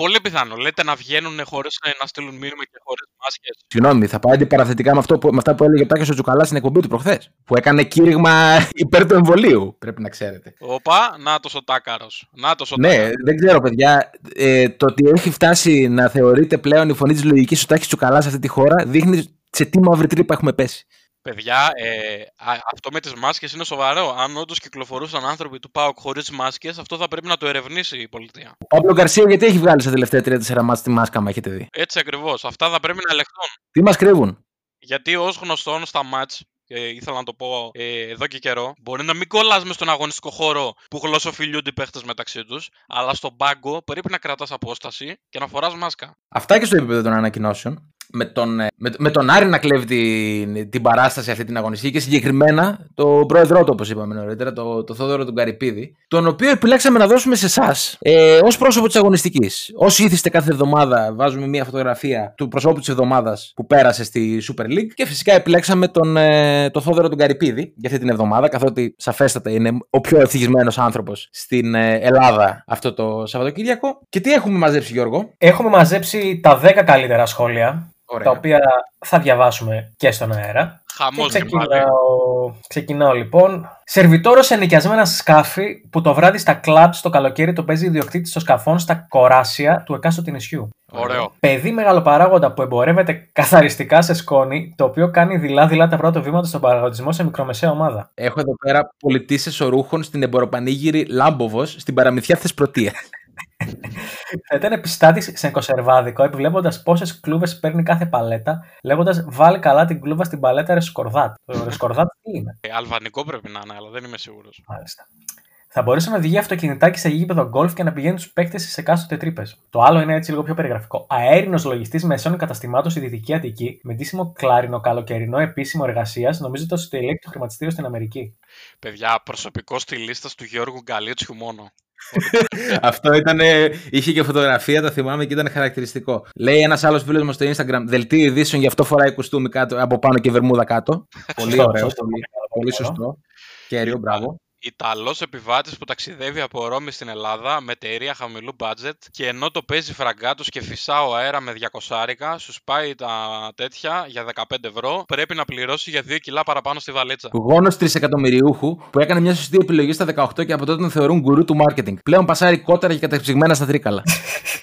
Πολύ πιθανό. Λέτε να βγαίνουν χωρίς να στείλουν μήνυμα και χωρίς μάσκες. Συγγνώμη, θα πάει αντιπαραθετικά με, αυτό που, με αυτά που έλεγε ο Τάκης ο Τσουκαλά στην εκπομπή του προχθές. Που έκανε κήρυγμα υπέρ του εμβολίου, πρέπει να ξέρετε. Οπα, να το ο τάκαρο. Να το ο Ναι, τάκαρος. δεν ξέρω, παιδιά. Ε, το ότι έχει φτάσει να θεωρείται πλέον η φωνή της λογικής ο Τάκης Τσουκαλά σε αυτή τη χώρα δείχνει σε τι μαύρη τρύπα έχουμε πέσει. Παιδιά, ε, α, αυτό με τις μάσκες είναι σοβαρό. Αν όντως κυκλοφορούσαν άνθρωποι του ΠΑΟΚ χωρίς μάσκες, αυτό θα πρέπει να το ερευνήσει η πολιτεία. Ο Παύλο Γκαρσία, γιατί έχει βγάλει στα τελευταία 3-4 μάτια τη μάσκα, μα έχετε δει; Έτσι ακριβώς. Αυτά θα πρέπει να ελεγχθούν. Τι μας κρύβουν; Γιατί ως γνωστόν στα μάτς, ε, ήθελα να το πω ε, εδώ και καιρό, μπορεί να μην κολλάς μες στον αγωνιστικό χώρο που γλωσσοφιλούνται οι παίχτες μεταξύ τους, αλλά στον πάγκο πρέπει να κρατάς απόσταση και να φοράς μάσκα. Αυτά και στο επίπεδο των ανακοινώσεων. Με τον, ε, με, με τον Άρη να κλέβει την, την παράσταση αυτή την αγωνιστική και συγκεκριμένα τον πρόεδρό του, όπως είπαμε νωρίτερα, το, το Θόδωρο του Καρυπίδη, τον οποίο επιλέξαμε να δώσουμε σε εσάς ε, ως πρόσωπο της αγωνιστικής. Όσοι ήθιστε κάθε εβδομάδα, βάζουμε μια φωτογραφία του προσώπου της εβδομάδας που πέρασε στη Super League και φυσικά επιλέξαμε τον, ε, τον Θόδωρο του Καρυπίδη για αυτή την εβδομάδα, καθότι σαφέστατα είναι ο πιο ευτυχισμένο άνθρωπος στην ε, Ελλάδα αυτό το Σαββατοκύριακο. Και τι έχουμε μαζέψει, Γιώργο; Έχουμε μαζέψει τα 10 καλύτερα σχόλια, Ωραία. τα οποία θα διαβάσουμε και στον αέρα. Και Χαμός και πάλι. ξεκινάω, ξεκινάω λοιπόν. Σερβιτόρος σε νοικιασμένα σκάφη που το βράδυ στα κλαμπ στο καλοκαίρι το παίζει ιδιοκτήτη των σκαφών στα κοράσια του εκάστοτε νησιού. Ωραίο. Παιδί μεγαλοπαράγοντα που εμπορεύεται καθαριστικά σε σκόνη, το οποίο κάνει δειλά-δειλά τα πρώτα βήματα στον παραγωγισμό σε μικρομεσαία ομάδα. Έχω εδώ πέρα πολιτή ορούχων στην εμποροπανήγυρη Λάμποβος στην παραμυθιά Θεσπρωτεία. Θα ήταν επιστάτης σε κονσερβάδικο, επιβλέποντας πόσες κλούβες παίρνει κάθε παλέτα, λέγοντας Βάλει καλά την κλούβα στην παλέτα ρεσκορδάτ. Το ρεσκορδάτ τι είναι, Ε, αλβανικό πρέπει να είναι, αλλά δεν είμαι σίγουρος. μάλιστα. Θα μπορούσε να οδηγεί αυτοκινητάκι σε γήπεδο γκολφ και να πηγαίνει τους παίκτες σε εκάστοτε τρύπες. Το άλλο είναι έτσι λίγο πιο περιγραφικό. Αέρινος λογιστής μεσών καταστημάτων στη Δυτική Αττική, με ντύσιμο κλάρινο καλοκαιρινό επίσημο εργασίας, νομίζοντα ότι ελέγχει το χρηματιστήριο στην Αμερική. Παιδιά, προσωπικό στη λίστα του Γιώργου Γκαλίτσιου μόνο. Αυτό ήταν. Είχε και φωτογραφία, το θυμάμαι και ήταν χαρακτηριστικό. Λέει ένας άλλος φίλος μου στο Instagram: Δελτίο ειδήσεων, γι' αυτό φοράει κουστούμι κάτω, από πάνω και βερμούδα κάτω. πολύ Σωστό, ωραίο. σωστό. Πολύ, πολύ σωστό. Κέριο, μπράβο. Ιταλός επιβάτης που ταξιδεύει από Ρώμη στην Ελλάδα με εταιρεία χαμηλού budget και ενώ το παίζει φραγκάτος και φυσά ο αέρα με 200 άρικα, σου σπάει τα τέτοια για 15 ευρώ, πρέπει να πληρώσει για 2 κιλά παραπάνω στη βαλίτσα. Γόνος τρισεκατομμυριούχου που έκανε μια σωστή επιλογή στα 18 και από τότε τον θεωρούν γκουρού του marketing. Πλέον πασάρει κότερα και κατεψυγμένα στα τρίκαλα.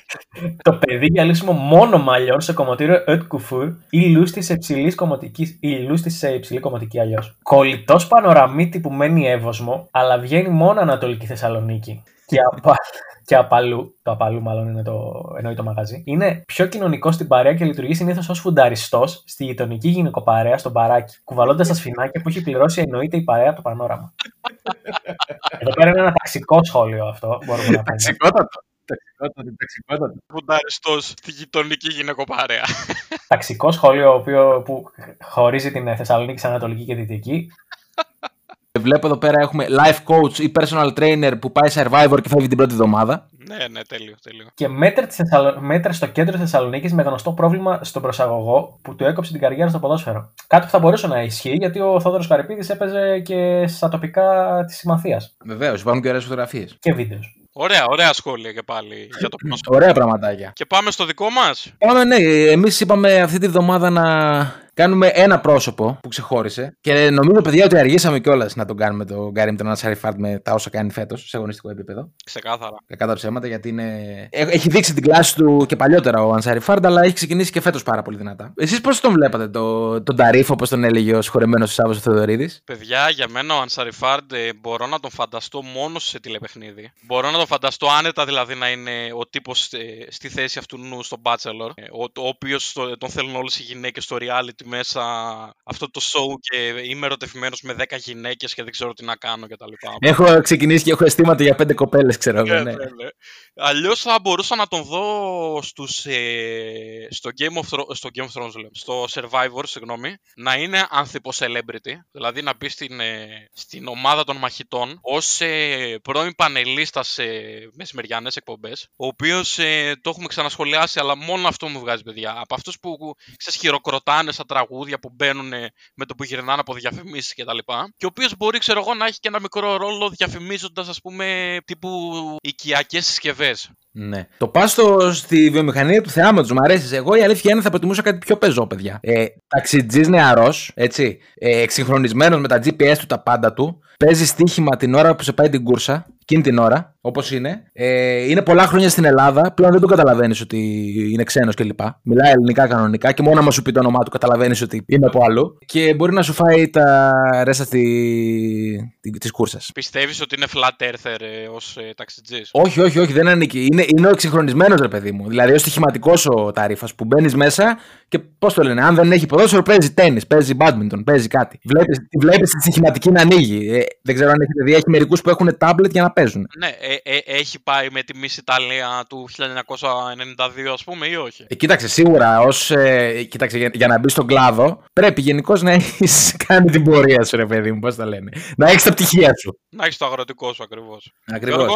Το παιδί για λύσιμο μόνο μαλλιών σε κομμωτήριο Haute Couture ή λούστη σε υψηλής κομμωτική, ή λούστη σε υψηλή κομμωτική αλλιώς. Κολλητός πανοραμίτη που μένει εύωσμο, αλλά βγαίνει μόνο Ανατολική Θεσσαλονίκη. Και, απα... και απαλού, το απαλού μάλλον είναι το, εννοεί το μαγαζί, είναι πιο κοινωνικό στην παρέα και λειτουργεί συνήθως ως φουνταριστός στη γειτονική γυναικοπαρέα στον παράκι, κουβαλώντας τα σφινάκια που έχει πληρώσει εννοείται η παρέα από το πανόραμα. Εδώ πέρα είναι ένα ταξικό σχόλιο αυτό, μπορούμε να πούμε. Ταξικότατο. Ταξικότατο, ταξικότατο. Φουνταριστός στη γειτονική γυναικοπαρέα. ταξικό σχόλιο οποίο, που χωρίζει την Θεσσαλονίκη σε Ανατολική και Δυτική. Βλέπω εδώ πέρα έχουμε life coach ή personal trainer που πάει survivor και φεύγει την πρώτη εβδομάδα. ναι, ναι, τέλειο, τέλειο. Και μέτρα, της Θεσσαλο... μέτρα στο κέντρο της Θεσσαλονίκης με γνωστό πρόβλημα στον προσαγωγό που του έκοψε την καριέρα στο ποδόσφαιρο. Κάτι που θα μπορούσε να ισχύει γιατί ο Θόδωρος Καρυπίδης έπαιζε και στα τοπικά της Συμμαθίας Βεβαίως, υπάρχουν και ωραίες φωτογραφίες. και βίντεος. Ωραία, ωραία σχόλια και πάλι για το πρόσωπο. Ωραία πραγματάκια. και πάμε στο δικό μας. Πάμε, ναι, εμείς είπαμε αυτή τη βδομάδα να Κάνουμε ένα πρόσωπο που ξεχώρισε και νομίζω, παιδιά, ότι αργήσαμε κιόλας να τον κάνουμε τον Γκάρι με τον Ανσάρι Φάρτ με τα όσα κάνει φέτος σε αγωνιστικό επίπεδο. Ξεκάθαρα. Κακά τα ψέματα γιατί είναι. Έ- Έχει δείξει την κλάση του και παλιότερα ο Ανσάρι Φάρντ, αλλά έχει ξεκινήσει και φέτος πάρα πολύ δυνατά. Εσείς πώς τον βλέπατε, το, τον Ταρίφ, όπως τον έλεγε ο συγχωρεμένο Σάββος Θεοδωρίδης; Παιδιά, για μένα ο Ανσαριφάρντ ε, μπορώ να τον φανταστώ μόνο σε τηλεπαιχνίδι. Μπορώ να τον φανταστώ άνετα δηλαδή να είναι ο τύπος στη θέση αυτού νου στο Bachelor. ε, Ο, ο οποίος τον θέλουν όλες οι γυναίκες στο reality μέσα αυτό το show και είμαι ερωτευμένος με 10 γυναίκες και δεν ξέρω τι να κάνω κτλ. Έχω ξεκινήσει και έχω αισθήματα για πέντε κοπέλες, ξέρω εγώ. Ναι, ναι. ναι, ναι. Αλλιώς θα μπορούσα να τον δω στους, ε, στο, Game of Thro- στο Game of Thrones, λέω, στο Survivor, συγγνώμη, να είναι άνθρωπο celebrity, δηλαδή να μπει στην, ε, στην ομάδα των μαχητών ως ε, πρώην πανελίστα σε μεσημεριανές εκπομπές, ο οποίος ε, το έχουμε ξανασχολιάσει, αλλά μόνο αυτό μου βγάζει παιδιά. Από αυτούς που ξέρεις, χειροκροτάνε στα τραγούδια που μπαίνουν ε, με το που γυρνάνε από διαφημίσεις κτλ. Και ο οποίος μπορεί, ξέρω εγώ, να έχει και ένα μικρό ρόλο διαφημίζοντας, ας πούμε, τύπου οικιακές συσκευές. Ναι. Το πα στη βιομηχανία του θεάματος, μου αρέσει. Εγώ η αλήθεια είναι θα προτιμούσα κάτι πιο πεζό, παιδιά. Ε, Ταξιτζής νεαρός, έτσι. Ε, Εξυγχρονισμένος με τα GPS του, τα πάντα του. Παίζει στοίχημα την ώρα που σε πάει την κούρσα. Εκείνη την ώρα, όπως είναι. Ε, είναι πολλά χρόνια στην Ελλάδα. Πλέον δεν το καταλαβαίνεις ότι είναι ξένος κλπ. Μιλάει ελληνικά κανονικά και μόνο άμα σου πει το όνομά του καταλαβαίνεις ότι είναι από αλλού. Και μπορεί να σου φάει τα ρέστα τη της κούρσας. Πιστεύεις ότι είναι flat earther ε, ως ε, ταξιτζής; Όχι, όχι, όχι, δεν ανήκει. Είναι, είναι ο εξυγχρονισμένος, ρε παιδί μου. Δηλαδή, ο στοιχηματικός ο ταρήφα που μπαίνεις μέσα και πώς το λένε, αν δεν έχει ποδόσφαιρο, παίζει τέννη, παίζει μπάντμιντον, παίζει κάτι. Βλέπεις βλέπεις τη στοιχηματική να ανοίγει. Ε, δεν ξέρω αν έχετε δει, έχει μερικούς που έχουν τάμπλετ για να παίζουν. Ναι, ε, ε, έχει πάει με τη Miss Ιταλία του 1992, ας πούμε, ή όχι; Ε, κοίταξε, σίγουρα, ως, ε, κοίταξε, για, για να μπει στον κλάδο, πρέπει γενικώς να έχεις κάνει την πορεία σου, ρε παιδί μου, πώς τα λένε. Να έχεις τα πτυχία σου. Να έχεις το αγροτικό σου ακριβώς. Ακριβώς.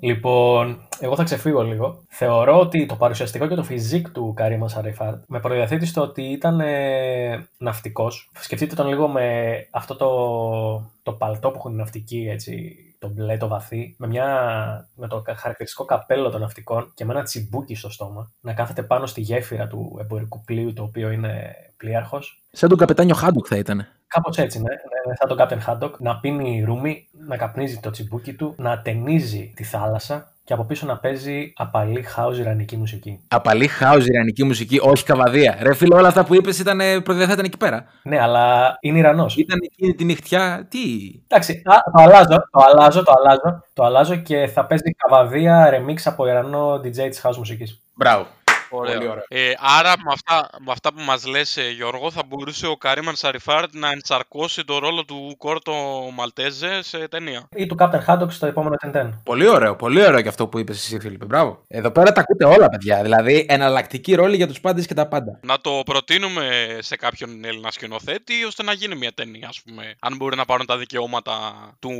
Λοιπόν, εγώ θα ξεφύγω λίγο. Θεωρώ ότι το παρουσιαστικό και το φιζίκ του Καρύμα Σαριφάρτ με προδιαθέτει στο ότι ήταν ε, ναυτικός. Σκεφτείτε τον λίγο με αυτό το, το παλτό που έχουν οι ναυτικοί, έτσι, το μπλε, το βαθύ, με, μια, με το χαρακτηριστικό καπέλο των ναυτικών και με ένα τσιμπούκι στο στόμα, να κάθεται πάνω στη γέφυρα του εμπορικού πλοίου, το οποίο είναι πλοίαρχος. Σαν τον καπετάνιο Χάντουκ θα ήταν. Κάπως έτσι, ναι. ναι. Σαν τον Captain Haddock, να πίνει ρούμι, να καπνίζει το τσιμπούκι του, να ατενίζει τη θάλασσα και από πίσω να παίζει απαλή house ιρανική μουσική. Απαλή house ιρανική μουσική, όχι καβαδία. Ρε φίλε, όλα αυτά που είπες ήταν ε, προδιαθέταν εκεί πέρα. Ναι, αλλά είναι Ιρανός. Ήταν εκείνη τη νυχτιά. Τι; Εντάξει, α, το αλλάζω, το αλλάζω, το αλλάζω, το αλλάζω και θα παίζει καβαδία remix από Ιρανό DJ της house μουσικής. Μπράβο. Ωραίο. Πολύ ωραίο. Ε, άρα με αυτά, με αυτά που μας λες ε, Γιώργο θα μπορούσε ο Καρίμαν Σαριφάρτ να ενσαρκώσει το ρόλο του Κόρτο Μαλτέζε σε ταινία; Ή του Captain Haddock στο επόμενο Ten Πολύ ωραίο, πολύ ωραίο και αυτό που είπες εσύ, Φίλιππε. Μπράβο. Εδώ πέρα τα ακούτε όλα, παιδιά. Δηλαδή, εναλλακτική ρόλη για τους πάντες και τα πάντα. Να το προτείνουμε σε κάποιον Έλληνα σκηνοθέτη ώστε να γίνει μια ταινία, ας πούμε. Αν μπορεί να πάρουν τα δικαιώματα του,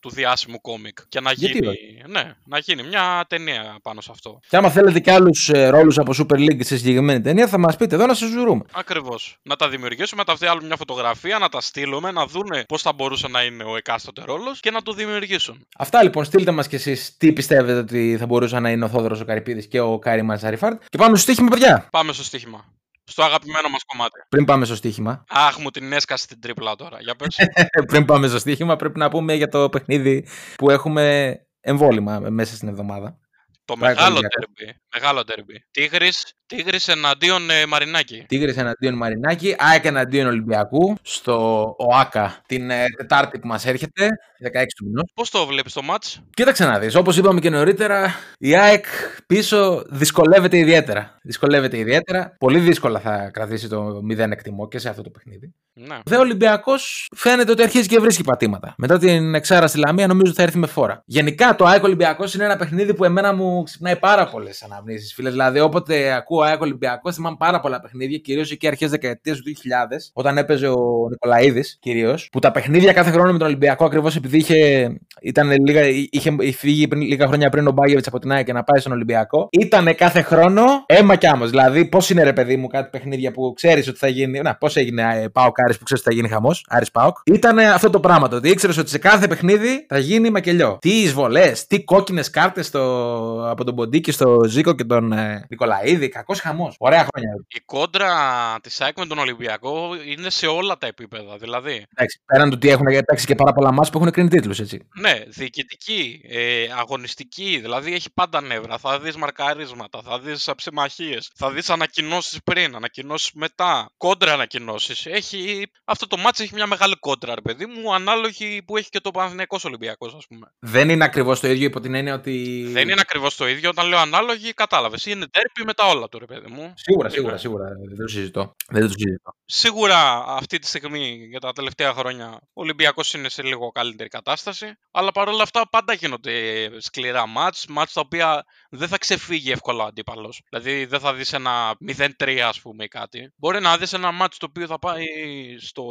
του διάσημου κόμικ. Και να Γιατί γίνει, ναι, να γίνει μια ταινία πάνω σε αυτό. Και άμα θέλετε κι άλλους ρόλους από Super League σε συγκεκριμένη ταινία, θα μας πείτε εδώ να σα ζουρούμε. Ακριβώς. Να τα δημιουργήσουμε, να τα βγάλουμε μια φωτογραφία, να τα στείλουμε, να δούνε πώς θα μπορούσε να είναι ο εκάστοτε ρόλος και να το δημιουργήσουν. Αυτά λοιπόν, στείλτε μας κι εσείς τι πιστεύετε ότι θα μπορούσαν να είναι ο Θόδωρος ο Καρυπίδης και ο Καρίμ Ανσαριφάρντ. Και πάμε στο στοίχημα, παιδιά. Πάμε στο στοίχημα. Στο αγαπημένο μας κομμάτι. Πριν πάμε στο στοίχημα, Αχ, μου την έσκασε την τρίπλα τώρα. Για πες. πριν πάμε στο στοίχημα, πρέπει να πούμε για το παιχνίδι που έχουμε εμβόλυμα μέσα στην εβδομάδα. Το Πάει μεγάλο Ολυμπιακό. τέρμπι. Μεγάλο τέρμπι. Τίγρης, Τίγρης εναντίον ε, Μαρινάκη. Τίγρης εναντίον Μαρινάκη, ΑΕΚ εναντίον Ολυμπιακού, στο ΟΑΚΑ την ε, Τετάρτη που μας έρχεται, 16 του μηνός. Πώς το βλέπεις το μάτς; Κοίταξε να δεις, όπως είπαμε και νωρίτερα, η ΑΕΚ πίσω δυσκολεύεται ιδιαίτερα. Δυσκολεύεται ιδιαίτερα. Πολύ δύσκολα θα κρατήσει το 0 εκτιμώ και σε αυτό το παιχνίδι. Ναι. Δε ο Ολυμπιακός φαίνεται ότι αρχίζει και βρίσκει πατήματα. Μετά την εξάρα στη Λαμία, νομίζω θα έρθει με φόρα. Γενικά, το ΑΕΚ Ολυμπιακός είναι ένα παιχνίδι που εμένα μου ξυπνάει πάρα πολλές αναμνήσεις, φίλες. Δηλαδή, όποτε ακούω ΑΕΚ Ολυμπιακό, θυμάμαι πάρα πολλά παιχνίδια, κυρίως εκεί αρχές δεκαετίας του 2000, όταν έπαιζε ο Νικολαίδης, κυρίως. Που τα παιχνίδια κάθε χρόνο με τον Ολυμπιακό, ακριβώς επειδή είχε, ήταν λίγα, είχε φύγει πριν, λίγα χρόνια πριν ο Μπάγεβιτς από την ΑΕΚ και να πάει στον Ολυμπιακό, ήταν κάθε χρόνο αίμα κι άμμος. Δηλαδή, πώς είναι ρε παιδί μου κάτι παιχνίδια που ξέρεις ότι θα γίνει. Να, πώς έγινε ε, Πάοκ Άρης που ξέρεις ότι θα γίνει χαμός, Άρης Πάοκ. Ήταν αυτό το πράγμα. Το ότι ήξερες ότι σε κάθε παιχνίδι θα γίνει μακελιό. Τι εισβολές, τι κόκκινες κάρτες στο από τον Ποντίκη στο Ζήκο και τον ε, Νικολαίδη. Κακός χαμός. Ωραία χρόνια. Η κόντρα της ΑΕΚ με τον Ολυμπιακό είναι σε όλα τα επίπεδα. Δηλαδή, Εντάξει, πέραν του ότι έχουν παίξει και πάρα πολλά μάτς που έχουν κρίνει τίτλους, έτσι. ναι, διοικητική, ε, αγωνιστική, δηλαδή έχει πάντα νεύρα. Θα δεις μαρκαρίσματα, θα δεις αψημαχίες, θα δεις ανακοινώσεις πριν, ανακοινώσεις μετά, κόντρα ανακοινώσεις. Έχει... Αυτό το μάτς έχει μια μεγάλη κόντρα, ρε παιδί μου, ανάλογη που έχει και το Παναθηναϊκός Ολυμπιακός, ας πούμε. Δεν είναι ακριβώς το ίδιο υπό την έννοια ότι. Δεν είναι ακριβώς το ίδιο. Όταν λέω ανάλογη, κατάλαβες. Είναι τέρπι με τα όλα του, ρε παιδί μου. Σίγουρα, σίγουρα, σίγουρα. Δεν το συζητώ. Δεν το συζητώ. Σίγουρα αυτή τη στιγμή για τα τελευταία χρόνια ο Ολυμπιακός είναι σε λίγο καλύτερη κατάσταση. Αλλά παρόλα αυτά πάντα γίνονται σκληρά μάτς, μάτς τα οποία δεν θα ξεφύγει εύκολα ο αντίπαλος. Δηλαδή δεν θα δεις ένα 0-3 ας πούμε ή κάτι. Μπορεί να δεις ένα μάτς το οποίο θα πάει στο,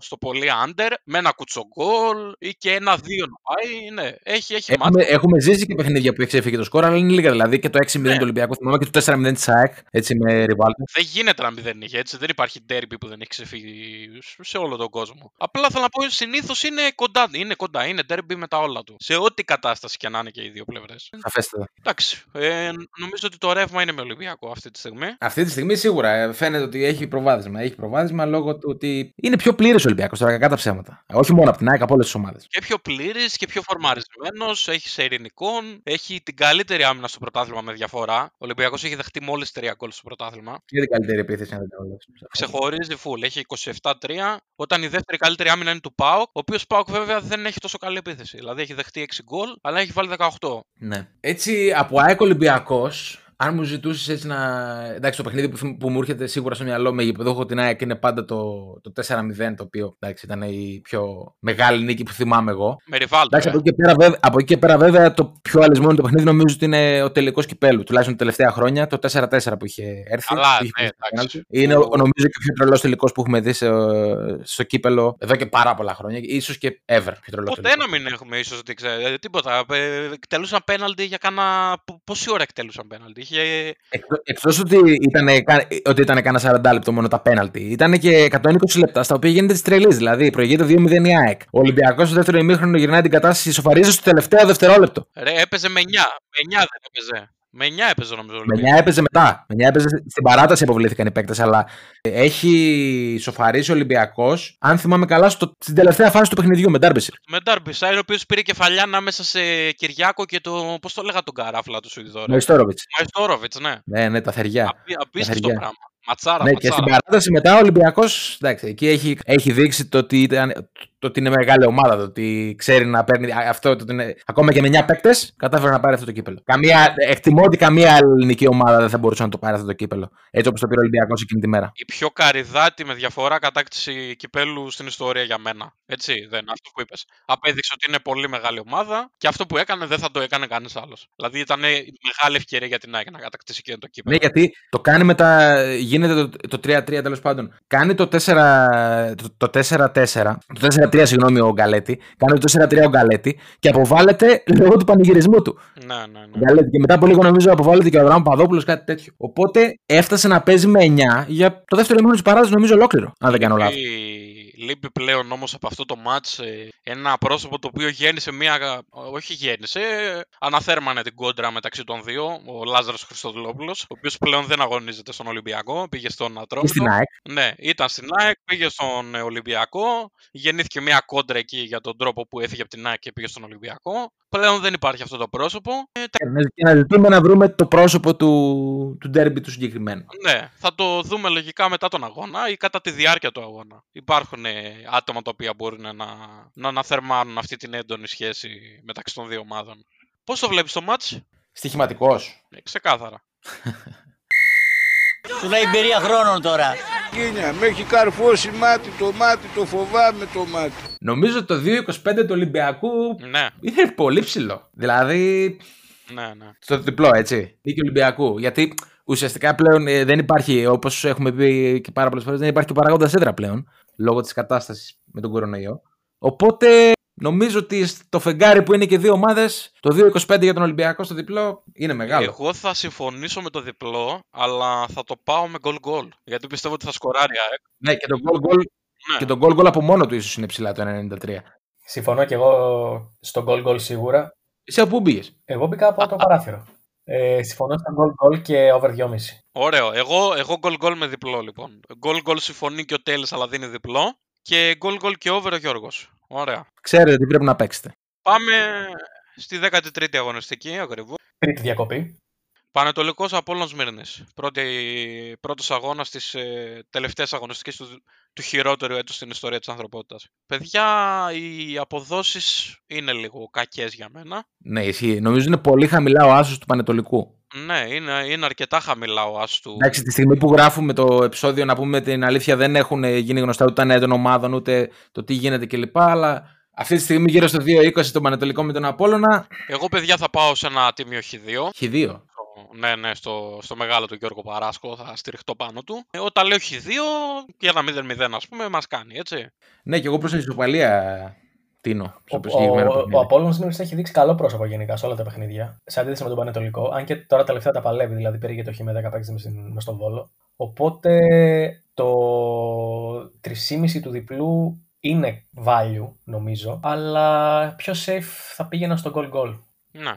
στο πολύ under με ένα κουτσογκόλ ή και ένα 2 να πάει. Ναι, έχει, έχει Έχουμε, μάτς. έχουμε ζήσει και παιχνίδια που έχει ξεφύγει το σκορ, αλλά είναι λίγα. Δηλαδή και το 6-0 Ναι. του Ολυμπιακού θυμάμαι και το 4-0 τη ΑΕΚ. Έτσι με Ριβάλτο. Δεν γίνεται να μην δεν είχε έτσι. Δεν υπάρχει ντέρμπι που δεν έχει ξεφύγει σε όλο τον κόσμο. Απλά θέλω να πω συνήθως είναι κοντά. Είναι κοντά. Είναι ντέρμπι με τα όλα του. Σε ό,τι κατάσταση και να είναι και οι δύο πλευρές. Σαφέστατα. Εντάξει. Ε, νομίζω ότι το ρεύμα είναι με Ολυμπιακό αυτή τη στιγμή. Αυτή τη στιγμή σίγουρα ε, φαίνεται ότι έχει προβάδισμα. Έχει προβάδισμα λόγω του ότι είναι πιο πλήρης ο Ολυμπιακός τώρα, κακά τα ψέματα. Όχι μόνο από την ΑΕΚ, από όλες τις ομάδες. Και πιο πλήρης και πιο φορμαρισμένος. Έχει σε ειρηνικών. Έχει την καλύτερη άμυνα στο πρωτάθλημα με διαφορά. Ο Ολυμπιακός έχει δεχτεί μόλις 3 γκολ στο πρωτάθλημα. Και την καλύτερη επίθεση, αν δεν κάνω λάθος. Ξεχωρίζει full. Έχει 27-3. Όταν η δεύτερη καλύτερη άμυνα είναι του Πάοκ. Ο οποίος Πάοκ βέβαια δεν έχει τόσο καλή επίθεση. Δηλαδή έχει δεχτεί 6 γκολ, αλλά έχει βάλει 18. Ναι. Έτσι, από ΑΕΚ Ολυμπιακός, αν μου ζητούσες έτσι να. Εντάξει, το παιχνίδι που, θυμ- που μου έρχεται σίγουρα στο μυαλό με γηπεδούχο την ΑΕΚ είναι πάντα το, το 4-0, το οποίο εντάξει, ήταν η πιο μεγάλη νίκη που θυμάμαι εγώ. Με ριβάλτο. Εντάξει, από εκεί, και πέρα, βέβαια, από εκεί και πέρα, βέβαια, το πιο αλυσμόνιο το παιχνίδι νομίζω ότι είναι ο τελικός κυπέλου. Τουλάχιστον τα τελευταία χρόνια, το 4-4 που είχε έρθει. Καλά, που είχε ναι, πει στο εντάξει. πέναλτι. Είναι ο, ο, νομίζω και ο πιο τρελός τελικός που έχουμε δει σε, στο κύπελο εδώ και πάρα πολλά χρόνια. σω και ever. Πιο τρελός Ποτέ τελικός. να μην έχουμε ίσως ότι ξέρετε. Τίποτα. Ε, Εκτελούσαν πέναλτι για κάνα. π- Πόση ώρα εκτελούσαν πέναλτι; Είχε. Εκτό εκτός ότι ήταν, ότι ήταν κάνα 40 λεπτό μόνο τα πέναλτι, ήταν και 120 λεπτά στα οποία γίνεται της τρελής. Δηλαδή προηγείται 2-0 η ΑΕΚ. Ο Ολυμπιακός στο δεύτερο ημίχρονο γυρνάει την κατάσταση, ισοφαρίζει στο τελευταίο δευτερόλεπτο. Ρε, έπαιζε με 9. Με 9 δεν έπαιζε. Με 9 έπαιζε νομίζω. ο Με Ολυμπιακός. 9 έπαιζε μετά. Με 9 έπαιζε στην παράταση αποβλήθηκαν οι παίκτες, αλλά έχει σοφαρίσει ο Ολυμπιακός, αν θυμάμαι καλά, στο, στην τελευταία φάση του παιχνιδιού με Ντάρμπισερ. Με Ντάρμπισάιρ, ο οποίος πήρε κεφαλιά ανάμεσα σε Κυριάκο και το. Πώς το λέγα τον καράφλα του Σουηδόρου. Με Ιστόροβιτ. Μαϊστόροβιτς, ναι. Ναι, ναι, τα θεριά. Απί- Απίστευτο χέρια. πράγμα. Ματσάρα, Ναι, και στην ματσάρα. παράταση μετά ο Ολυμπιακός. Εντάξει, εκεί έχει, έχει δείξει το ότι, ήταν, το ότι είναι μεγάλη ομάδα. Το ότι ξέρει να παίρνει αυτό. Το ότι είναι, ακόμα και με 9 παίκτες κατάφερε να πάρει αυτό το κύπελο. Καμία, εκτιμώ ότι καμία ελληνική ομάδα δεν θα μπορούσε να το πάρει αυτό το κύπελο. Έτσι όπως το πήρε ο Ολυμπιακός εκείνη τη μέρα. Η πιο καριδάτη με διαφορά κατάκτηση κυπέλου στην ιστορία για μένα. Έτσι, δεν αυτό που είπες. Απέδειξε ότι είναι πολύ μεγάλη ομάδα και αυτό που έκανε δεν θα το έκανε κανείς άλλος. Δηλαδή ήταν μεγάλη ευκαιρία για την ΑΕΚ να κατακτήσει και το κύπελο. Ναι, γιατί το κάνει μετά. Γίνεται το, το 3-3 τέλος πάντων. Κάνει το 4 το, το 4-4. Το 4-3, συγγνώμη, ο Γκαλέτη. Κάνει το 4-3 ο Γκαλέτη και αποβάλλεται λόγω του πανηγυρισμού του. Ναι, ναι, ναι. Γκαλέτη. Και μετά από λίγο νομίζω αποβάλλεται και ο Αβραάμ Παδόπουλος, κάτι τέτοιο. Οπότε έφτασε να παίζει με 9 για το δεύτερο ημίχρονο της παράδοσης, νομίζω ολόκληρο. Αν δεν κάνω λάθος. Λείπει, λείπει πλέον όμως από αυτό το μάτς ε, ένα πρόσωπο το οποίο γέννησε μία, όχι γέννησε, ε, αναθέρμανε την κόντρα μεταξύ των δύο, ο Λάζαρος Χριστοδουλόπουλος, ο οποίος πλέον δεν αγωνίζεται στον Ολυμπιακό, πήγε στον Και Ατρόμητο. στην ΑΕΚ. Ναι, ήταν στην ΑΕΚ, πήγε στον ε, Ολυμπιακό, γεννήθηκε μια κόντρα εκεί για τον τρόπο που έφυγε από την ΑΕΚ και πήγε στον Ολυμπιακό. Πλέον δεν υπάρχει αυτό το πρόσωπο. Ε, τα- Και να ζητούμε να βρούμε το πρόσωπο του, του ντέρμπι του συγκεκριμένου. Ναι, θα το δούμε λογικά μετά τον αγώνα ή κατά τη διάρκεια του αγώνα. Υπάρχουν ε, άτομα τα οποία μπορούν να, να αναθερμάνουν αυτή την έντονη σχέση μεταξύ των δύο ομάδων. Πώς το βλέπεις το μάτς; Στοιχηματικός. Ε, ξεκάθαρα. Σου λέει εμπειρία χρόνων τώρα. Κίνια, με έχει καρφώσει μάτι το μάτι, το φοβάμαι το μάτι. Νομίζω το 2-25 του Ολυμπιακού Ναι, είναι πολύ ψηλό. Δηλαδή ναι, ναι. στο διπλό, έτσι. Νίκη Ολυμπιακού. Γιατί ουσιαστικά πλέον ε, δεν υπάρχει, όπως έχουμε πει και πάρα πολλές φορές, δεν υπάρχει και παράγοντας έδρα πλέον. Λόγω της κατάστασης με τον κορονοϊό. Οπότε νομίζω ότι στο φεγγάρι που είναι και δύο ομάδες, το 2-25 για τον Ολυμπιακό στο διπλό είναι μεγάλο. Εγώ θα συμφωνήσω με το διπλό, αλλά θα το πάω με goal goal. Γιατί πιστεύω ότι θα σκοράρει η ΑΕΚ. Ναι, και το goal goal, Ναι. και το goal goal από μόνο του ίσως είναι ψηλά το 93. Συμφωνώ και εγώ στο goal goal σίγουρα. Εσύ από πού πήγε. Εγώ μπήκα από το παράθυρο. Ε, συμφωνώ στα goal goal και over 2,5. Ωραίο. Εγώ, εγώ goal goal με διπλό λοιπόν. Goal goal συμφωνεί και ο Τέλης αλλά δίνει διπλό. Και goal goal και over ο Γιώργος. Ωραία. Ξέρετε τι πρέπει να παίξετε. Πάμε στη 13η αγωνιστική ακριβώς. Τρίτη διακοπή. Πανετολικός Απόλλων Σμύρνης. Πρώτη, πρώτος αγώνας της ε, τελευταίας αγωνιστικής του, του χειρότερου έτους στην ιστορία της ανθρωπότητας. Παιδιά, οι αποδόσεις είναι λίγο κακές για μένα. Ναι, ισχύει. Νομίζω είναι πολύ χαμηλά ο άσος του Πανετολικού. Ναι, είναι, είναι αρκετά χαμηλά ο άσος του. Εντάξει, τη στιγμή που γράφουμε το επεισόδιο, να πούμε την αλήθεια, δεν έχουν γίνει γνωστά ούτε τα νέα των ομάδων, ούτε το τι γίνεται κλπ. Αλλά αυτή τη στιγμή γύρω στο 2-20 το Πανετολικό με τον Απόλλωνα. Εγώ, παιδιά, θα πάω σε ένα τίμιο χ2. Χ2. Ναι, ναι, στο, στο μεγάλο του Γιώργο Παράσκο θα στηριχτώ πάνω του. Ε, όταν λέω χ2, και ένα 0-0 ας πούμε, μας κάνει, έτσι. Ναι, και εγώ προς την ισοπαλία τίνω. Ο, ο, ο, ο Απόλλωνας Μύρνης έχει δείξει καλό πρόσωπο γενικά σε όλα τα παιχνίδια. Σε αντίθεση με τον Πανετολικό. Αν και τώρα τελευταία τα παλεύει, δηλαδή πήρε το χ με 10 παίκτες με στον Βόλο. Οπότε το 3,5 του διπλού είναι value, νομίζω. Αλλά πιο safe θα πήγαινα στο goal goal. Ναι.